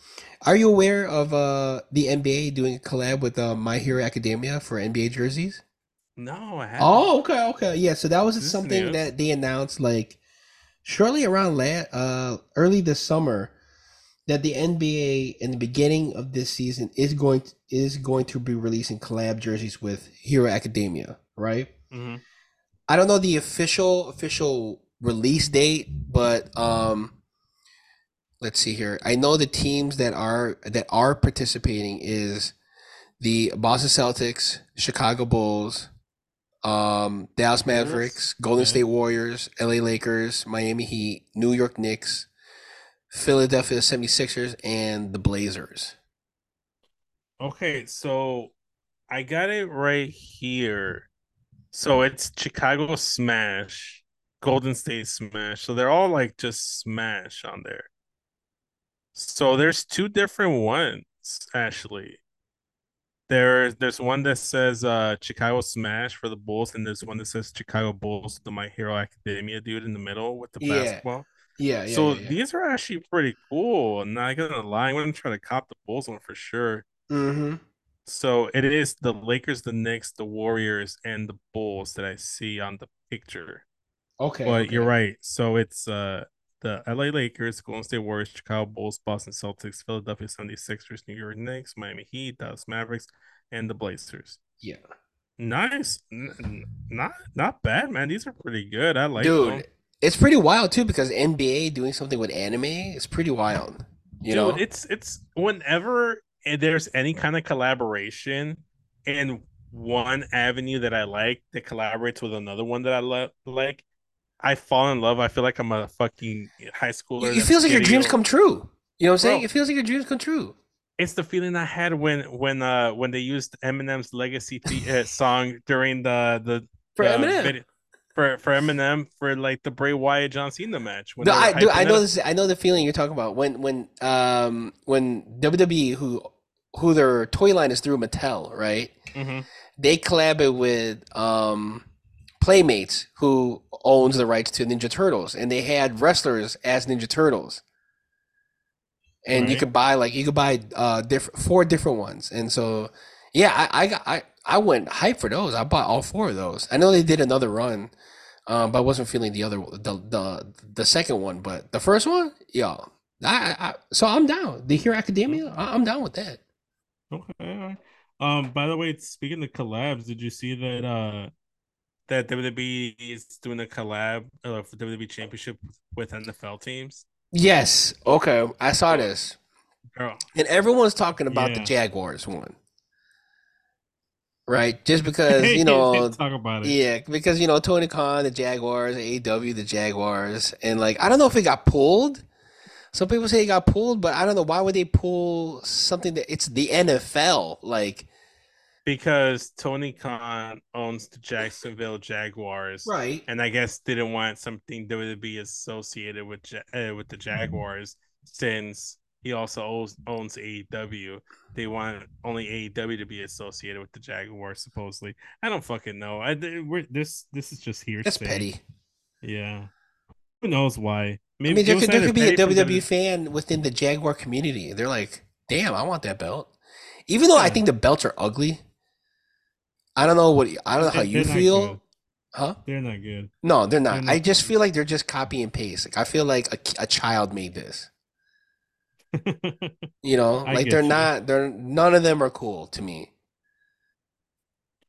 Are you aware of uh the NBA doing a collab with uh, My Hero Academia for NBA jerseys? No, I haven't. Oh, okay, okay. Yeah, so that was This something that they announced like shortly around la- uh early this summer. That the NBA in the beginning of this season is going to, is going to be releasing collab jerseys with Hero Academia, right? Mm-hmm. I don't know the official official release date, but um let's see here. I know the teams that are that are participating is the Boston Celtics, Chicago Bulls, um, Dallas Mavericks, Golden. State Warriors, LA Lakers, Miami Heat, New York Knicks, Philadelphia 76ers, and the Blazers. Okay, so I got it right here. So it's Chicago Smash, Golden State Smash. So they're all like just Smash on there. So there's two different ones actually. There, there's one that says uh Chicago Smash for the Bulls, and there's one that says Chicago Bulls, the My Hero Academia dude in the middle with the Yeah. basketball. Yeah, yeah. so yeah, yeah. these are actually pretty cool. I'm not gonna lie, I'm gonna try to cop the Bulls one for sure. Mhm. So it is the Lakers, the Knicks, the Warriors, and the Bulls that I see on the picture. Okay. But okay. you're right. So it's uh the LA Lakers, Golden State Warriors, Chicago Bulls, Boston Celtics, Philadelphia 76ers, New York Knicks, Miami Heat, Dallas Mavericks, and the Blazers. Yeah. Nice. N- not not bad, man. These are pretty good. I like Dude, them. It's pretty wild too because NBA doing something with anime is pretty wild. You Dude, know? it's it's whenever there's any kind of collaboration and one avenue that I like that collaborates with another one that I lo- like, I fall in love. I feel like I'm a fucking high schooler. it feels like your dreams come true. You know what I'm saying? Bro. It feels like your dreams come true. It's the feeling I had when when uh when they used Eminem's Legacy th- uh, song during the the For the Eminem. video- for for Eminem for like the Bray Wyatt John Cena match. when No, I do. I know this. I know the feeling you're talking about when when um when WWE who who their toy line is through Mattel, right? Mhm. They collabed with um Playmates, who owns the rights to Ninja Turtles, and they had wrestlers as Ninja Turtles. And you could buy like you could buy uh different four different ones, and so yeah, I I got I I went hype for those. I bought all four of those. I know they did another run, um, but I wasn't feeling the other the the the second one. But the first one, yeah, I, I so I'm down. The Hero Academia, I, I'm down with that. Okay. Um, by the way, speaking of collabs, did you see that uh that WWE is doing a collab uh, for WWE Championship with NFL teams? Yes, okay, I saw this, Girl, and everyone's talking about the Jaguars one, right? Just because you know talk about it. Yeah, because you know Tony Khan, the Jaguars, AEW, the Jaguars, and like I don't know if it got pulled. Some people say it got pulled, but I don't know why would they pull something that it's the NFL. Like, Because Tony Khan owns the Jacksonville Jaguars, right? and I guess didn't want something WWE associated with uh, with the Jaguars since he also owns, owns AEW. They want only AEW to be associated with the Jaguars, supposedly. I don't fucking know. I we're, this this is just hearsay. That's petty. Yeah. Who knows why? I mean, there could, there could be a WWE fan within the Jaguar community. They're like, damn, I want that belt. Even though I think the belts are ugly. I don't know what I don't know how you they're not feel, good. huh? They're not good. No, they're not. They're not I just feel like they're just copy and paste. Like I feel like a, a child made this. You know, like they're you. not. They're none of them are cool to me.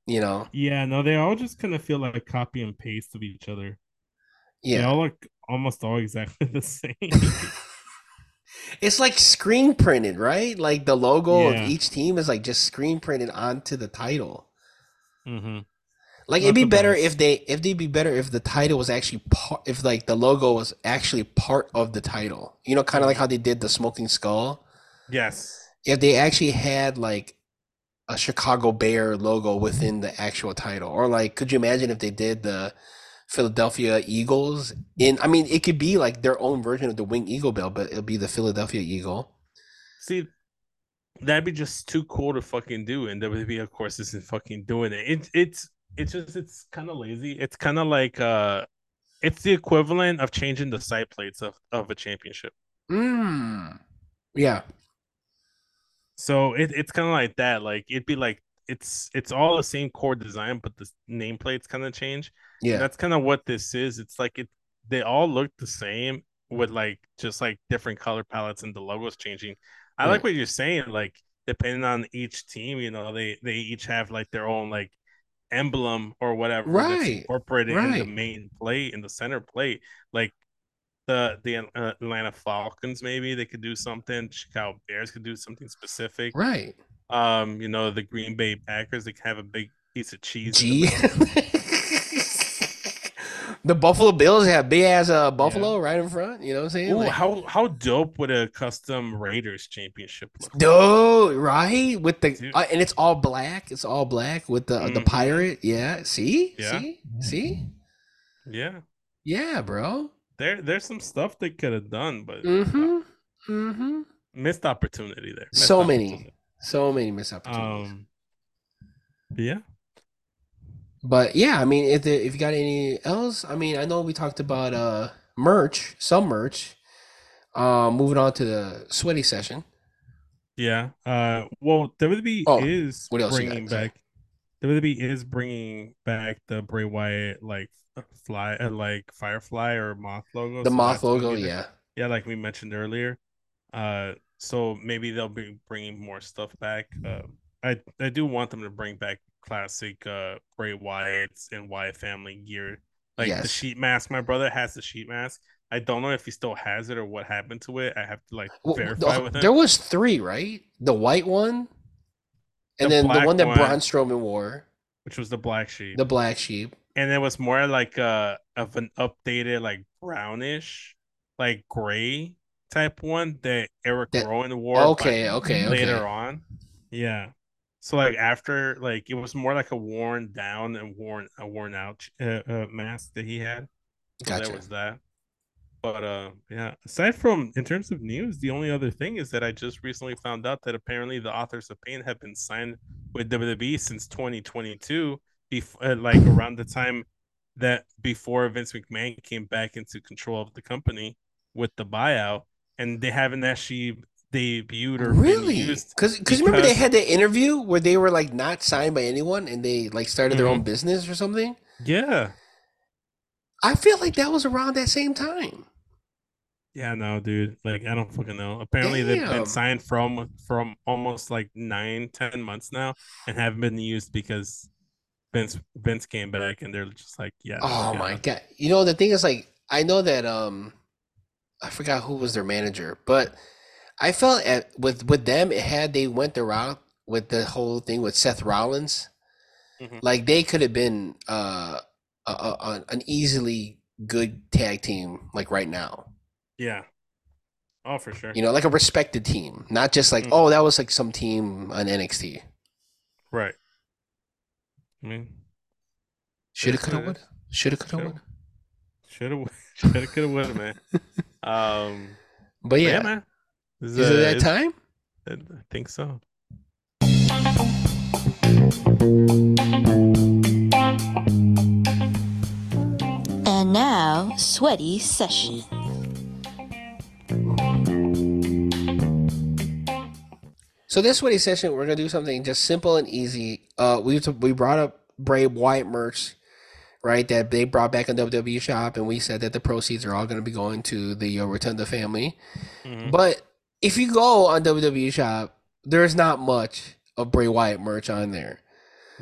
You know, yeah, no, they all just kind of feel like a copy and paste of each other. Yeah. They all look almost all exactly the same. It's like screen printed, right? Like the logo Yeah. of each team is like just screen printed onto the title. hmm Like Not it'd be better best. if they if they'd be better if the title was actually part if like the logo was actually part of the title. You know, kind of like how they did the smoking skull. Yes. If they actually had like a Chicago Bear logo within the actual title, or like, could you imagine if they did the Philadelphia Eagles in? I mean, it could be like their own version of the Wing Eagle belt, but it'll be the Philadelphia Eagle. See, that'd be just too cool to fucking do, and WWE, of course, isn't fucking doing it. It it's it's just it's kind of lazy. It's kind of like uh, it's the equivalent of changing the side plates of of a championship. Mm. Yeah. So it, it's kind of like that. Like it'd be like it's it's all the same core design, but the nameplates kind of change. Yeah. That's kind of what this is. It's like it they all look the same, with like just like different color palettes and the logos changing. I like what you're saying. Like depending on each team, you know, they they each have like their own like emblem or whatever right. that's Right, incorporated in the main plate in the center plate. Like the the uh, Atlanta Falcons, maybe they could do something. Chicago Bears could do something specific. Right. Um, you know, the Green Bay Packers, they can have a big piece of cheese. G. the Buffalo Bills have big ass uh, buffalo right in front. You know what I'm saying? Ooh, Like, how how dope would a custom Raiders championship look? Dude, right? With the uh, and it's all black. It's all black with the the Mhm. pirate. Yeah. See? Yeah. See? See? Yeah, Yeah, bro. there there's some stuff they could have done, but Mm-hmm. Mm-hmm. missed opportunity there. Missed So many. So many missed opportunities. Um, yeah, But yeah, I mean, if if you got any else, I mean, I know we talked about uh merch, some merch. Um, moving on to the sweaty session. yeah. Uh, well, WWE Oh, is what else you got? bringing back. WWE is bringing back the Bray Wyatt like fly, uh, like Firefly or Moth logo. The so moth logo, yeah. yeah like we mentioned earlier uh so maybe they'll be bringing more stuff back uh i i do want them to bring back classic uh bray wyatt's and wyatt family gear like the sheet mask my brother has the sheet mask i don't know if he still has it or what happened to it i have to like Well, verify the- with him there was three, right? The white one, and The then the one that one. Braun Strowman wore, which was the black sheep the black sheep. and it was more like uh of an updated like brownish like gray type one that eric That- rowan wore Okay, okay, okay. later on. Yeah. So like after like it was more like a worn down and worn a worn out uh, uh, mask that he had. So Gotcha. There was that. But uh yeah, aside from in terms of news, the only other thing is that I just recently found out that apparently the authors of pain have been signed with WWE since 2022 before uh, like around the time that before Vince McMahon came back into control of the company with the buyout and they haven't actually debuted or Really? used Because because remember they had that interview where they were like not signed by anyone and they like started their Mhm. own business or something. Yeah. I feel like that was around that same time. Yeah, no, dude. Like I don't fucking know. Apparently they've been signed from from almost like nine, ten months now and haven't been used because Vince Vince came back and they're just like, yeah. Oh yeah. my god! You know the thing is like I know that um I forgot who was their manager, but I felt at with with them it had they went the route with the whole thing with Seth Rollins, Mhm. like they could have been uh a, a, an easily good tag team like right now. Yeah. Oh, for sure. You know, like a respected team, not just like Mhm. oh that was like some team on NXT. Right. I mean, Shoulda, coulda, it would. Shoulda, coulda, Shoulda. would. should have, should have, could have, man. Um, But but yeah, yeah, man. This is it that time? I think so. And now, sweaty session. So this sweaty session, we're gonna do something just simple and easy. Uh, we we brought up Bray Wyatt merch, right? That they brought back in WWE shop, and we said that the proceeds are all gonna be going to the uh, Rotunda family. Mhm. But if you go on WWE shop, there's not much of Bray Wyatt merch on there.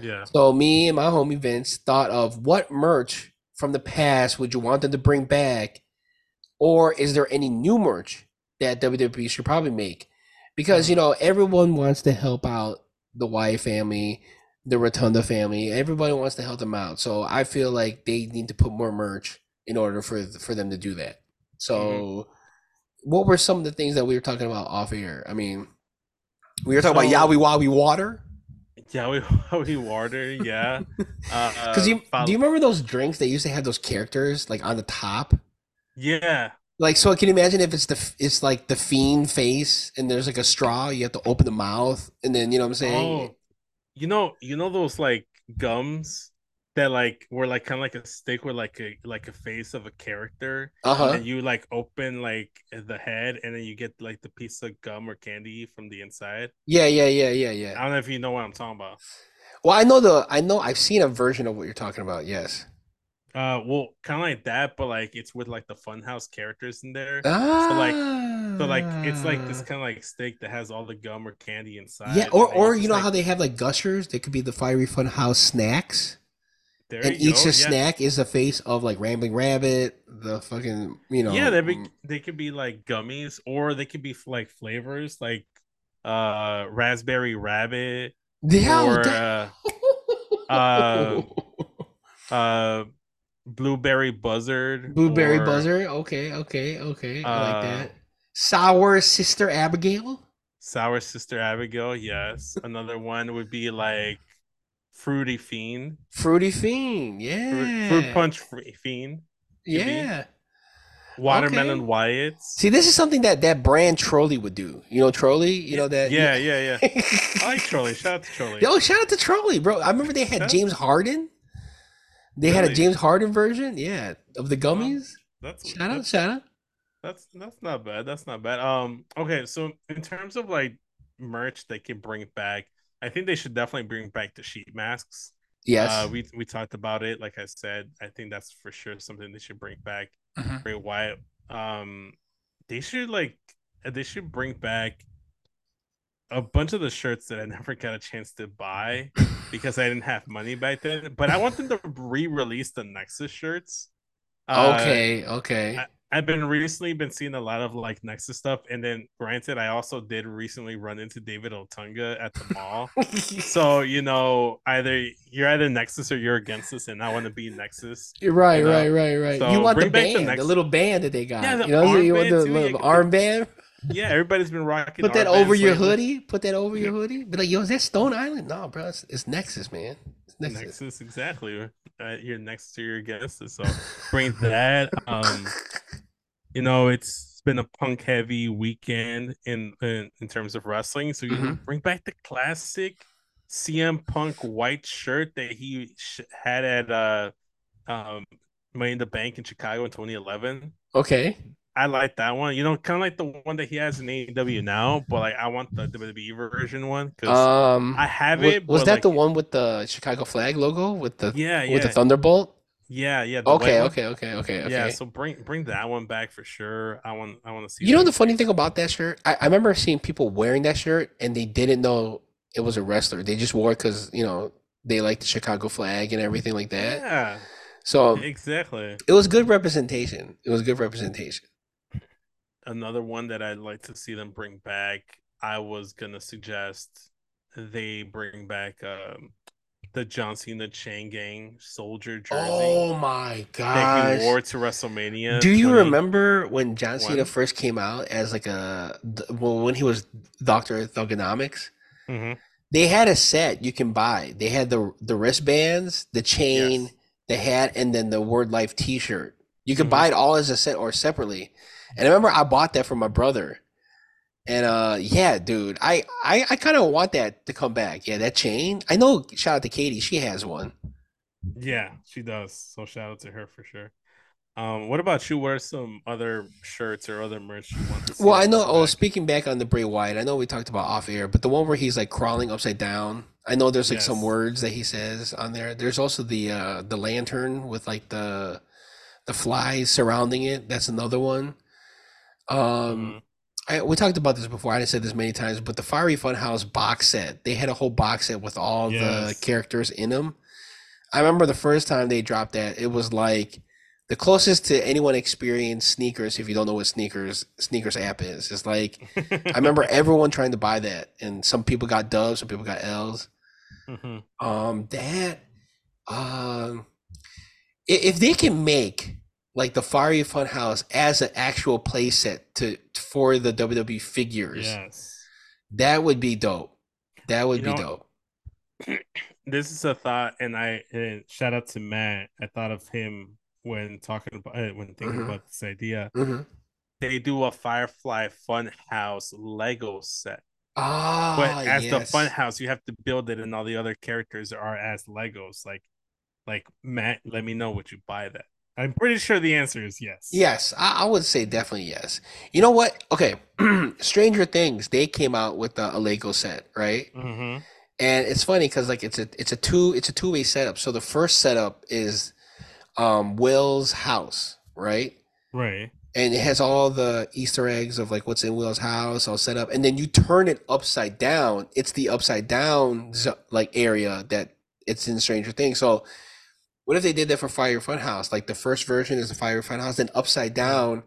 Yeah. So me and my homie Vince thought of what merch from the past would you want them to bring back, or is there any new merch that WWE should probably make? Because you know everyone wants to help out the Wyatt family, the Rotunda family. Everybody wants to help them out. So I feel like they need to put more merch in order for for them to do that. So, mm-hmm. What were some of the things that we were talking about off air? I mean, we were talking So- about Yowie Wowie water. Yeah, we we water. Yeah. Uh, Because you follow- do you remember those drinks that used to have those characters like on the top? Yeah. Like so, can you imagine if it's the it's like the fiend face and there's like a straw, you have to open the mouth and then you know what I'm saying? Oh, you know, you know those like gums that like were like kind of like a stick with like a like a face of a character, Uh huh. and you like open like the head, and then you get like the piece of gum or candy from the inside. Yeah, yeah, yeah, yeah, yeah I don't know if you know what I'm talking about. Well, I know the I know I've seen a version of what you're talking about. Yes. Uh, well, kind of like that, but like it's with like the Funhouse characters in there. Ah, so like- So like it's like this kind of like steak that has all the gum or candy inside. Yeah, or or you know like- how they have like gushers? They could be the fiery fun house snacks, there and each go, a yeah. snack is the face of like Rambling Rabbit, the fucking you know. Yeah, they be, they could be like gummies, or they could be like flavors like uh raspberry rabbit yeah, or that- uh, uh, uh blueberry buzzard, blueberry or, buzzer. Okay, okay, okay. I like Uh, that. Sour sister Abigail. sour sister Abigail. Yes, another one would be like fruity fiend, Fruity Fiend. Yeah. fruit punch Fr- fiend. Yeah. watermelon Okay. Wyatts. See, this is something that that brand Trolli would do. You know, Trolli. You know that. Yeah, yeah, yeah. I like Trolli. Shout out to Trolli. Yo, shout out to Trolli, bro. I remember they had. James Harden. They had a James Harden version, yeah, of the gummies. That's Shout out, shout out. that's that's not bad. That's not bad. Um, okay, so in terms of like merch they can bring back, I think they should definitely bring back the sheet masks. Yes. Uh, we we talked about it. Like I said, I think that's for sure something they should bring back. Mhm. Bray Wyatt. Um, they should like they should bring back a bunch of the shirts that I never got a chance to buy because I didn't have money back then. But I want them to re-release the Nexus shirts. Uh, okay, okay. I've been recently been seeing a lot of like Nexus stuff, and then granted, I also did recently run into David Otunga at the mall. so you know, either you're either Nexus or you're against us, and I want to be Nexus. You're right, you know, right, right, right. so you want the back the band, the, little band that they got. Yeah, the you know, you want the too, little yeah, armband. Yeah, everybody's been rocking. Put that over your lately. hoodie. Put that over your hoodie. Be like, yo, is that Stone Island? No, bro, it's, it's Nexus, man. It's Nexus. Nexus, exactly. Uh, you're next to your guests, so bring that. Um, you know, it's been a punk heavy weekend in in, in terms of wrestling, so you Mhm. bring back the classic CM Punk white shirt that he sh- had at uh um Money in the Bank in Chicago in 2011. Okay. I like that one. You know, kind of like the one that he has in AEW now, but like I want the WWE version one because Um, I have it. was but, that like, the one with the Chicago flag logo with the Yeah, yeah, with the Thunderbolt? Yeah, yeah. Okay, okay, okay, okay, okay. Yeah, so bring bring that one back for sure. I want I want to see. You know the funny thing about that shirt? I, I remember seeing people wearing that shirt and they didn't know it was a wrestler. They just wore it because you know they like the Chicago flag and everything like that. Yeah, So exactly. it was good representation. It was good representation. Another one that I'd like to see them bring back. I was gonna suggest they bring back um the John Cena Chain Gang Soldier jersey Oh my god! he wore to WrestleMania. Do you 20 remember when John Cena One. first came out as like a well when he was Doctor Thuganomics? Mhm. They had a set you can buy. They had the the wristbands, the chain, Yes. the hat, and then the Word Life T-shirt. You could Mhm. buy it all as a set or separately. And I remember I bought that for my brother. And uh yeah, dude, I I, I kind of want that to come back. Yeah, that chain. I know. Shout out to Katie, she has one. Yeah, she does. So shout out to her for sure. Um, what about you? What are some other shirts or other merch you want to see? Well, I know. Oh, back? speaking back on the Bray Wyatt, I know we talked about off air, but the one where he's like crawling upside down. I know there's like some words that he says on there. There's also the uh the lantern with like the the flies surrounding it. That's another one. Um, Mhm. I, we talked about this before. I didn't say this many times, but the Fiery Funhouse box set. They had a whole box set with all the characters in them. I remember the first time they dropped that. It was like the closest to anyone experienced sneakers. If you don't know what sneakers sneakers app is, it's like I remember everyone trying to buy that, and some people got dubs, some people got L's. Mhm. Um, that, um, if they can make like the Fiery Funhouse as an actual playset to for the WWE figures, Yes. that would be dope. That would You be know, dope. this is a thought, and I and shout out to Matt. I thought of him when talking about uh, when thinking Mhm. about this idea. hmm They do a Firefly Funhouse Lego set, Ah, but as yes. the Funhouse, you have to build it, and all the other characters are as Legos. Like, like Matt, let me know what you buy that. I'm pretty sure the answer is yes. Yes, I, I would say definitely yes. You know what? Okay, Stranger Things they came out with a, a Lego set, right? hmm And it's funny because like it's a it's a two it's a two way setup. So the first setup is um Will's house, right? Right. And it has all the Easter eggs of like what's in Will's house all set up, and then you turn it upside down. It's the upside down like area that it's in Stranger Things. So, what if they did that for Fire Funhouse? Like the first version is the Fire Funhouse, then upside down,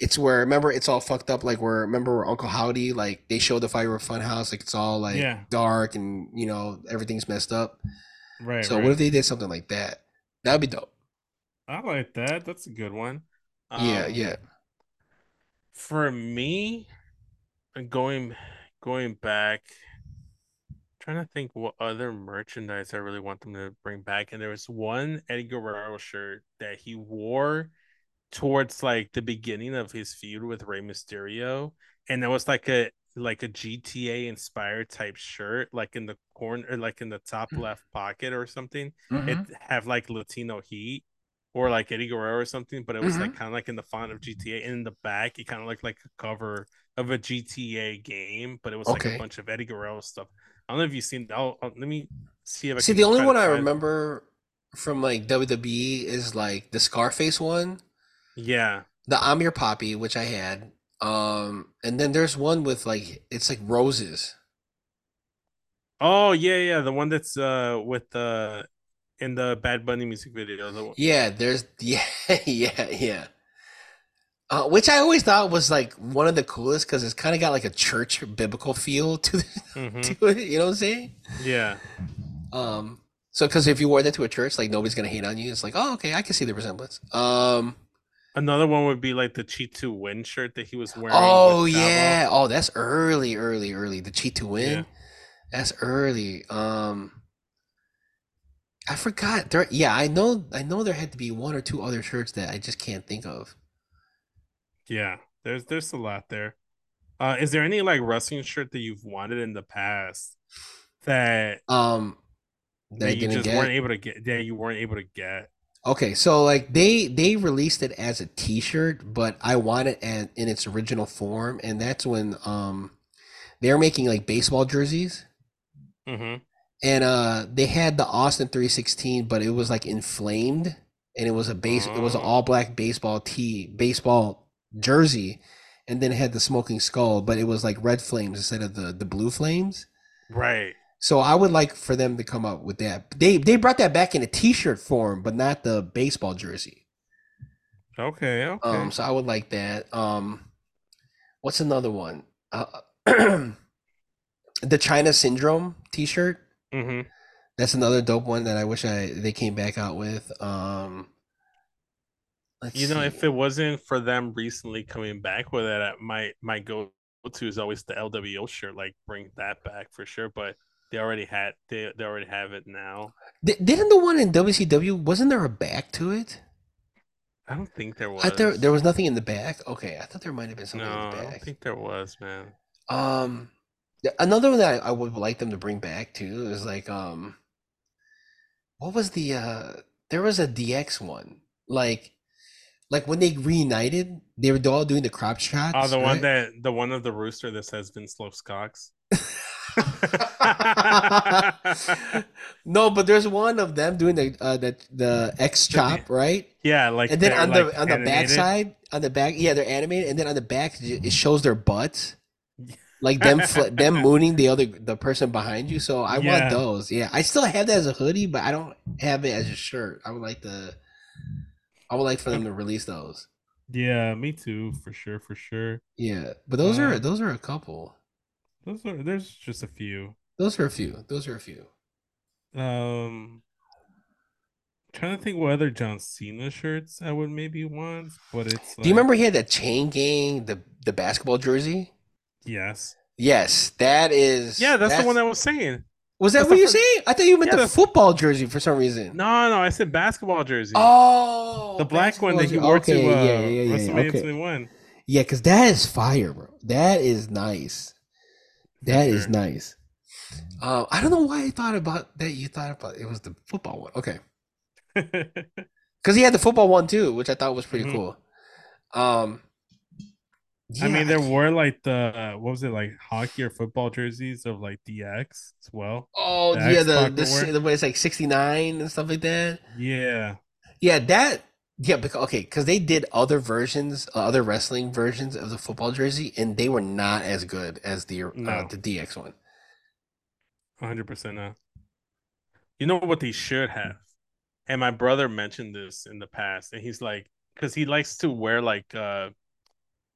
it's where remember it's all fucked up. Like where remember where Uncle Howdy like they show the Fire Funhouse like it's all like Yeah. dark and you know everything's messed up. Right. So right. what if they did something like that? That'd be dope. I like that. That's a good one. yeah, Um, yeah. For me, going going back, trying to think what other merchandise I really want them to bring back. And there was one Eddie Guerrero shirt that he wore towards like the beginning of his feud with Rey Mysterio, and it was like a like a GTA inspired type shirt, like in the corner, like in the top mm. left pocket or something. It mm-hmm. have like Latino heat or like Eddie Guerrero or something, but it was like mm-hmm. kind of like in the font of GTA. And in the back, it kind of looked like a cover of a GTA game, but it was like a bunch of Eddie Guerrero stuff. I don't know if you've seen. I'll, I'll- let me see if I See, the only one I remember from like WWE is like the Scarface one, Yeah, the I'm Your Poppy, which I had. Um, and then there's one with like it's like roses. Oh yeah, yeah, the one that's uh with the in the Bad Bunny music video. The one. Yeah, there's yeah, yeah, yeah. Uh, which I always thought was like one of the coolest because it's kind of got like a church biblical feel to, Mhm. to it. You know what I'm saying? Yeah, Um, so because if you wore that to a church, like nobody's gonna hate on you. It's like, oh, okay, I can see the resemblance. Um, another one would be like the Cheat to Win shirt that he was wearing. oh yeah, oh that's early, early, early. The cheat to win, Yeah. that's early. Um, I forgot. There, yeah, I know, I know. There had to be one or two other shirts that I just can't think of. Yeah, there's there's a lot there. Uh, is there any like wrestling shirt that you've wanted in the past that, Um, that you just get. weren't able to get? That you weren't able to get? Okay, so like they they released it as a T-shirt, but I want it in its original form, and that's when um they're making like baseball jerseys, Mm-hmm. and uh they had the Austin 316, but it was like inflamed, and it was a base, it was an Oh. all black baseball tee, baseball jersey, and then it had the smoking skull, but it was like red flames instead of the the blue flames. Right. So I would like for them to come up with that. They they brought that back in a T-shirt form, but not the baseball jersey. Okay. Okay. Um, so I would like that. Um, what's another one? Uh, the China Syndrome T-shirt. mm-hmm. That's another dope one that I wish I they came back out with. Um, let's You know, see. if it wasn't for them recently coming back with it, uh, my my go to is always the LWO shirt. Like, bring that back for sure. But they already had they they already have it now. Di- didn't the one in WCW wasn't there a back to it? I don't think there was. I there there was nothing in the back. Okay, I thought there might have been something No, in I the don't think there was, man. Um, another one that I, I would like them to bring back too is like um, what was the uh? There was a DX one like, like when they reunited, they were all doing the crotch chops. Oh, the one that the one of the rooster that says Vince loves Cox. no, but there's one of them doing the uh the the X chop right, yeah, like and then on like, the on the back animated. side, on the back, yeah, they're animated, and then on the back it shows their butts. like them fl- them mooning the other the person behind you. So I Yeah. want those. Yeah, I still have that as a hoodie, but I don't have it as a shirt. I would like to. I would like for them to release those. Yeah, me too, for sure, for sure. Yeah, but those are Um, those are a couple. Those are there's just a few. Those are a few. Those are a few. Um, trying to think what other John Cena shirts I would maybe want, but it's. Do you remember he had that chain gang, the the basketball jersey? Yes. Yes, that is. Yeah, that's, the one I was saying. Was that that's what you're saying? I thought you meant Yeah, the football jersey for some reason. No, no, I said basketball jersey. Oh, the black one that he wore jersey. to uh, Okay, yeah, yeah, yeah, yeah, WrestleMania okay. 21. Yeah, because that is fire, bro. That is nice. That is sure. nice. Uh, I don't know why I thought about that. You thought about it was the football one. Okay, because he had the football one too, which I thought was pretty Mhm. cool. Um, I mean, there were like the uh, what was it like hockey or football jerseys of like DX as well. Oh the yeah, the the, the way it's like sixty nine and stuff like that. Yeah, Yeah, that. Yeah, because okay, because they did other versions, uh, other wrestling versions of the football jersey, and they were not as good as the uh, No. the DX one. hundred percent. You know what they should have, and my brother mentioned this in the past, and he's like, because he likes to wear like uh,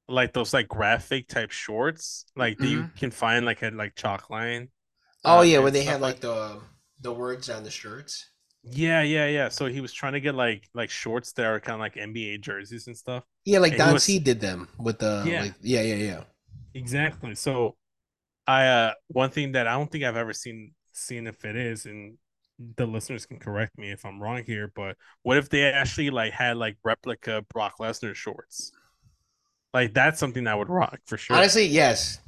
like those like graphic type shorts, like that you can find like at like Chalk Line. Oh uh, yeah, where they had have like the the words on the shirts. Yeah, yeah, yeah. So he was trying to get like like shorts that are kind of like NBA jerseys and stuff. Yeah, like And Don was- C did them with the Yeah. like yeah yeah yeah. Exactly. So I uh one thing that I don't think I've ever seen seen if it is and the listeners can correct me if I'm wrong here, but what if they actually like had like replica Brock Lesnar shorts? Like that's something that would rock for sure. Honestly, yes.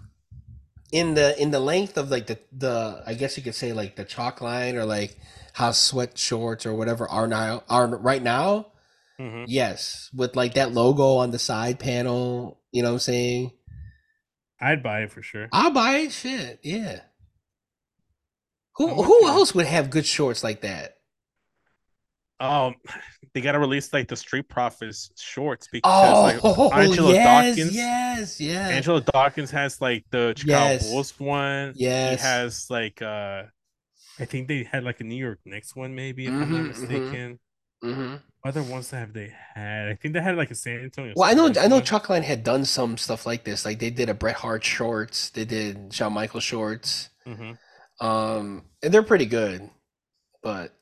In the in the length of like the the I guess you could say like the chalk line or like how sweat shorts or whatever are now are right now. Mhm. Yes, with like that logo on the side panel. You know what I'm saying? I'd buy it for sure. I'll buy it. Shit, yeah. Who I'm who else would have good shorts like that? Um they gotta release like the Street Profits shorts because Oh, like Angelo yes, Dawkins yes, yes. Angelo Dawkins has like the Chicago Yes. Bulls one. Yes. He has like uh I think they had like a New York Knicks one maybe if I'm Mhm, not mhm. mistaken. hmm other ones that have they had? I think they had like a San Antonio. Well, I know, I know. one. Chalkline had done some stuff like this. Like they did a Bret Hart shorts. They did Shawn Michaels shorts. Mhm. Um, and they're pretty good, but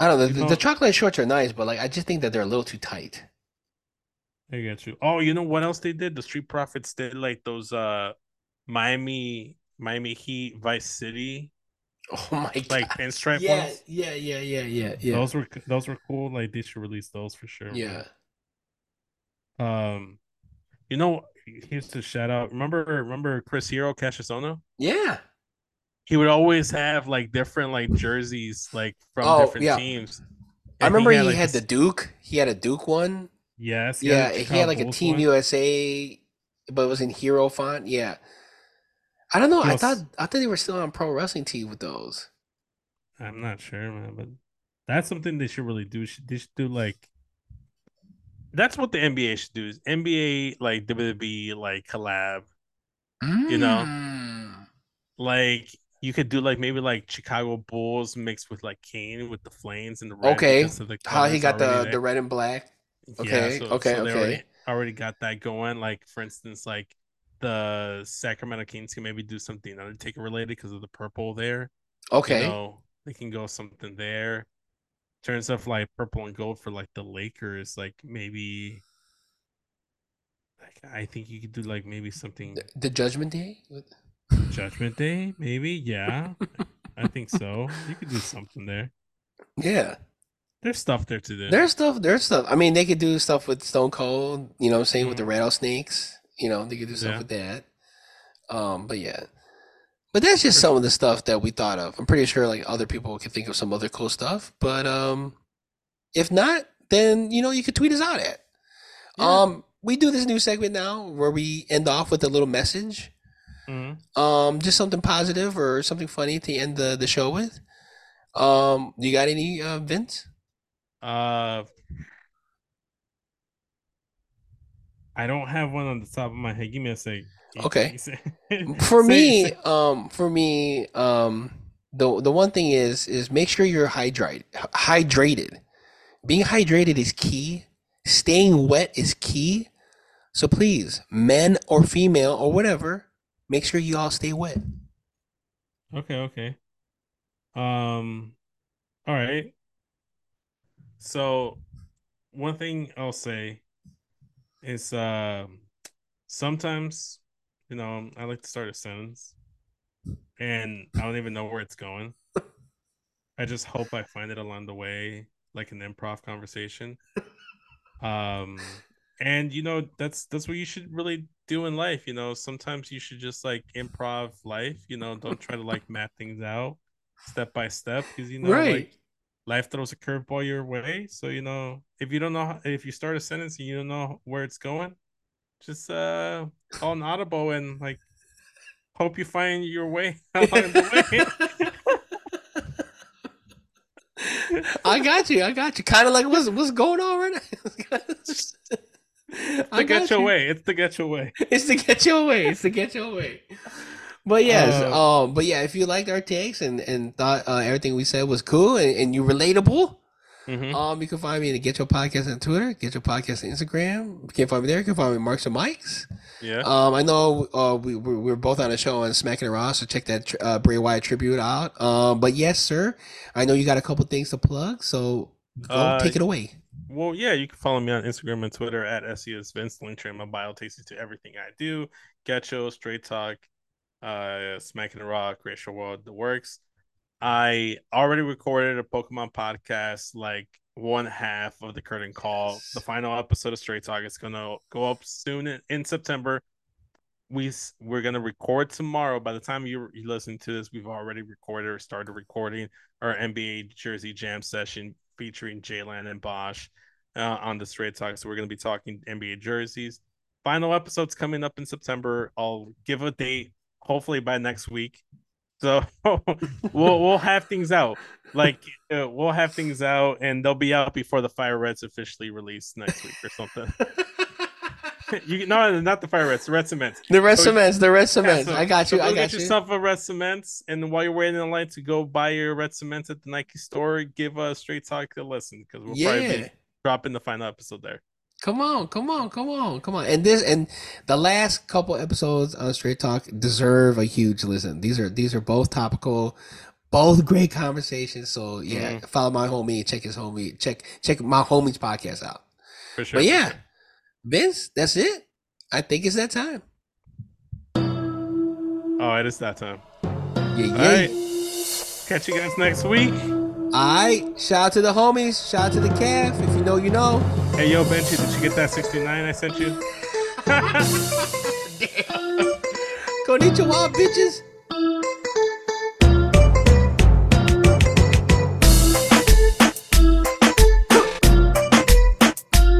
I don't know. You The, know- the Chalkline shorts are nice, but like I just think that they're a little too tight. I got you. Oh, you know what else they did? The Street Profits did like those uh Miami Miami Heat Vice City Oh my god! like pinstripe yeah, ones. yeah, yeah, yeah, yeah, yeah. Those were those were cool. Like they should release those for sure. yeah. Um, you know, here's the shout out. Remember, remember Chris Hero Kassius Ohno? Yeah. He would always have like different like jerseys like from Oh, different yeah. teams. I remember he like, had the Duke. He had a Duke one. yes, Yeah, he had like a Team one. USA, but it was in hero font. Yeah. I don't know. He I was- thought I thought they were still on pro wrestling team with those. I'm not sure, man, but that's something they should really do. Should- They should do like that's what the NBA should do. Is NBA like WWE like collab. You know? Mm. Like you could do like maybe like Chicago Bulls mixed with like Kane with the Flames and the red Okay. the How he got the already the red and black. Yeah, Okay, so- okay, so okay. Already, already got that going. Like for instance, like the Sacramento Kings can maybe do something Undertaker related because of the purple there. Okay. You know, they can go something there. Turns of like purple and gold for like the Lakers, like maybe. Like I think you could do like maybe something The, the Judgment Day. Judgment Day, maybe. Yeah, I think so. You could do something there. Yeah. There's stuff there to do. There's stuff. There's stuff. I mean, they could do stuff with Stone Cold. You know, what I'm saying with the Mhm. rattlesnakes. You know, they could do stuff Yeah. with that. Um, but yeah. But that's just some of the stuff that we thought of. I'm pretty sure like other people could think of some other cool stuff. But um, if not, then you know you could tweet us out at. Yeah. Um, we do this new segment now where we end off with a little message. Mhm. Um, just something positive or something funny to end the, the show with. Um, you got any uh, Vince? Uh, I don't have one on the top of my head. Give me a sec. Okay. For me um for me um the the one thing is is make sure you're hydrated hydrated being hydrated is key staying wet is key so please men or female or whatever make sure you all stay wet Okay, okay. Um, all right. So, one thing I'll say is, um, sometimes, you know, I like to start a sentence, and I don't even know where it's going. I just hope I find it along the way, like an improv conversation. Um, and you know, that's that's what you should really do in life. You know, sometimes you should just like improv life. You know, don't try to like map things out step by step because you know, Right. like life throws a curveball your way. So you know, if you don't know, how, if you start a sentence and you don't know where it's going, just uh call an audible and like hope you find your way along the way. I got you. I got you. Kind of like what's what's going on right now. To get your way. It's to get your way. It's to get your way. It's to get your way. But yes, Uh, um, but yeah, if you liked our takes and and thought uh, everything we said was cool and, and you relatable, Mhm. um, you can find me at Getcho Podcast on Twitter, Getcho Podcast on Instagram. You can find me there. You can find me at Marks and Mikes. Yeah. Um, I know uh, we we're, we're both on a show on Smacking the Raw, so check that tr- uh, Bray Wyatt tribute out. Um, but yes, sir, I know you got a couple things to plug, so go Uh, take it away. Well, yeah, you can follow me on Instagram and Twitter at SES Vince. Link to my bio takes you to everything I do. Getcho, Straight Talk, uh, Smacking the Rock, Racial World, the works. I already recorded a Pokemon podcast, like one half of the curtain call. The final episode of Straight Talk is gonna go up soon in, in September. We we're gonna record tomorrow. By the time you you listen to this, we've already recorded or started recording our NBA Jersey Jam session featuring Jalen and Bosch uh, on the Straight Talk. So we're going to be talking NBA jerseys. Final episode's coming up in September. I'll give a date, hopefully by next week. So we'll we'll have things out. Like uh, we'll have things out, and they'll be out before the Fire Reds officially release next week or something. you no, not the Fire Reds, the Red Cements. the red so- cements, the red Yeah, so- I got you. go I got get you. yourself a red cements, and while you're waiting in line to go buy your red cements at the Nike store, give a straight talk a listen because we'll probably be dropping the final episode there. Come on, come on, come on, come on. And this and the last couple episodes on Straight Talk deserve a huge listen. These are these are both topical, both great conversations. So yeah, Mm-hmm. follow my homie, check his homie, check check my homie's podcast out. For sure. But yeah, sure. Vince, that's it. I think it's that time. All right, it is that time. Yeah, yeah. All right. Catch you guys next week. All right. Shout out to the homies. Shout out to the calf. If you know, you know. Hey, yo, Benchy, did you get that 69 I sent you? Konnichiwa, bitches.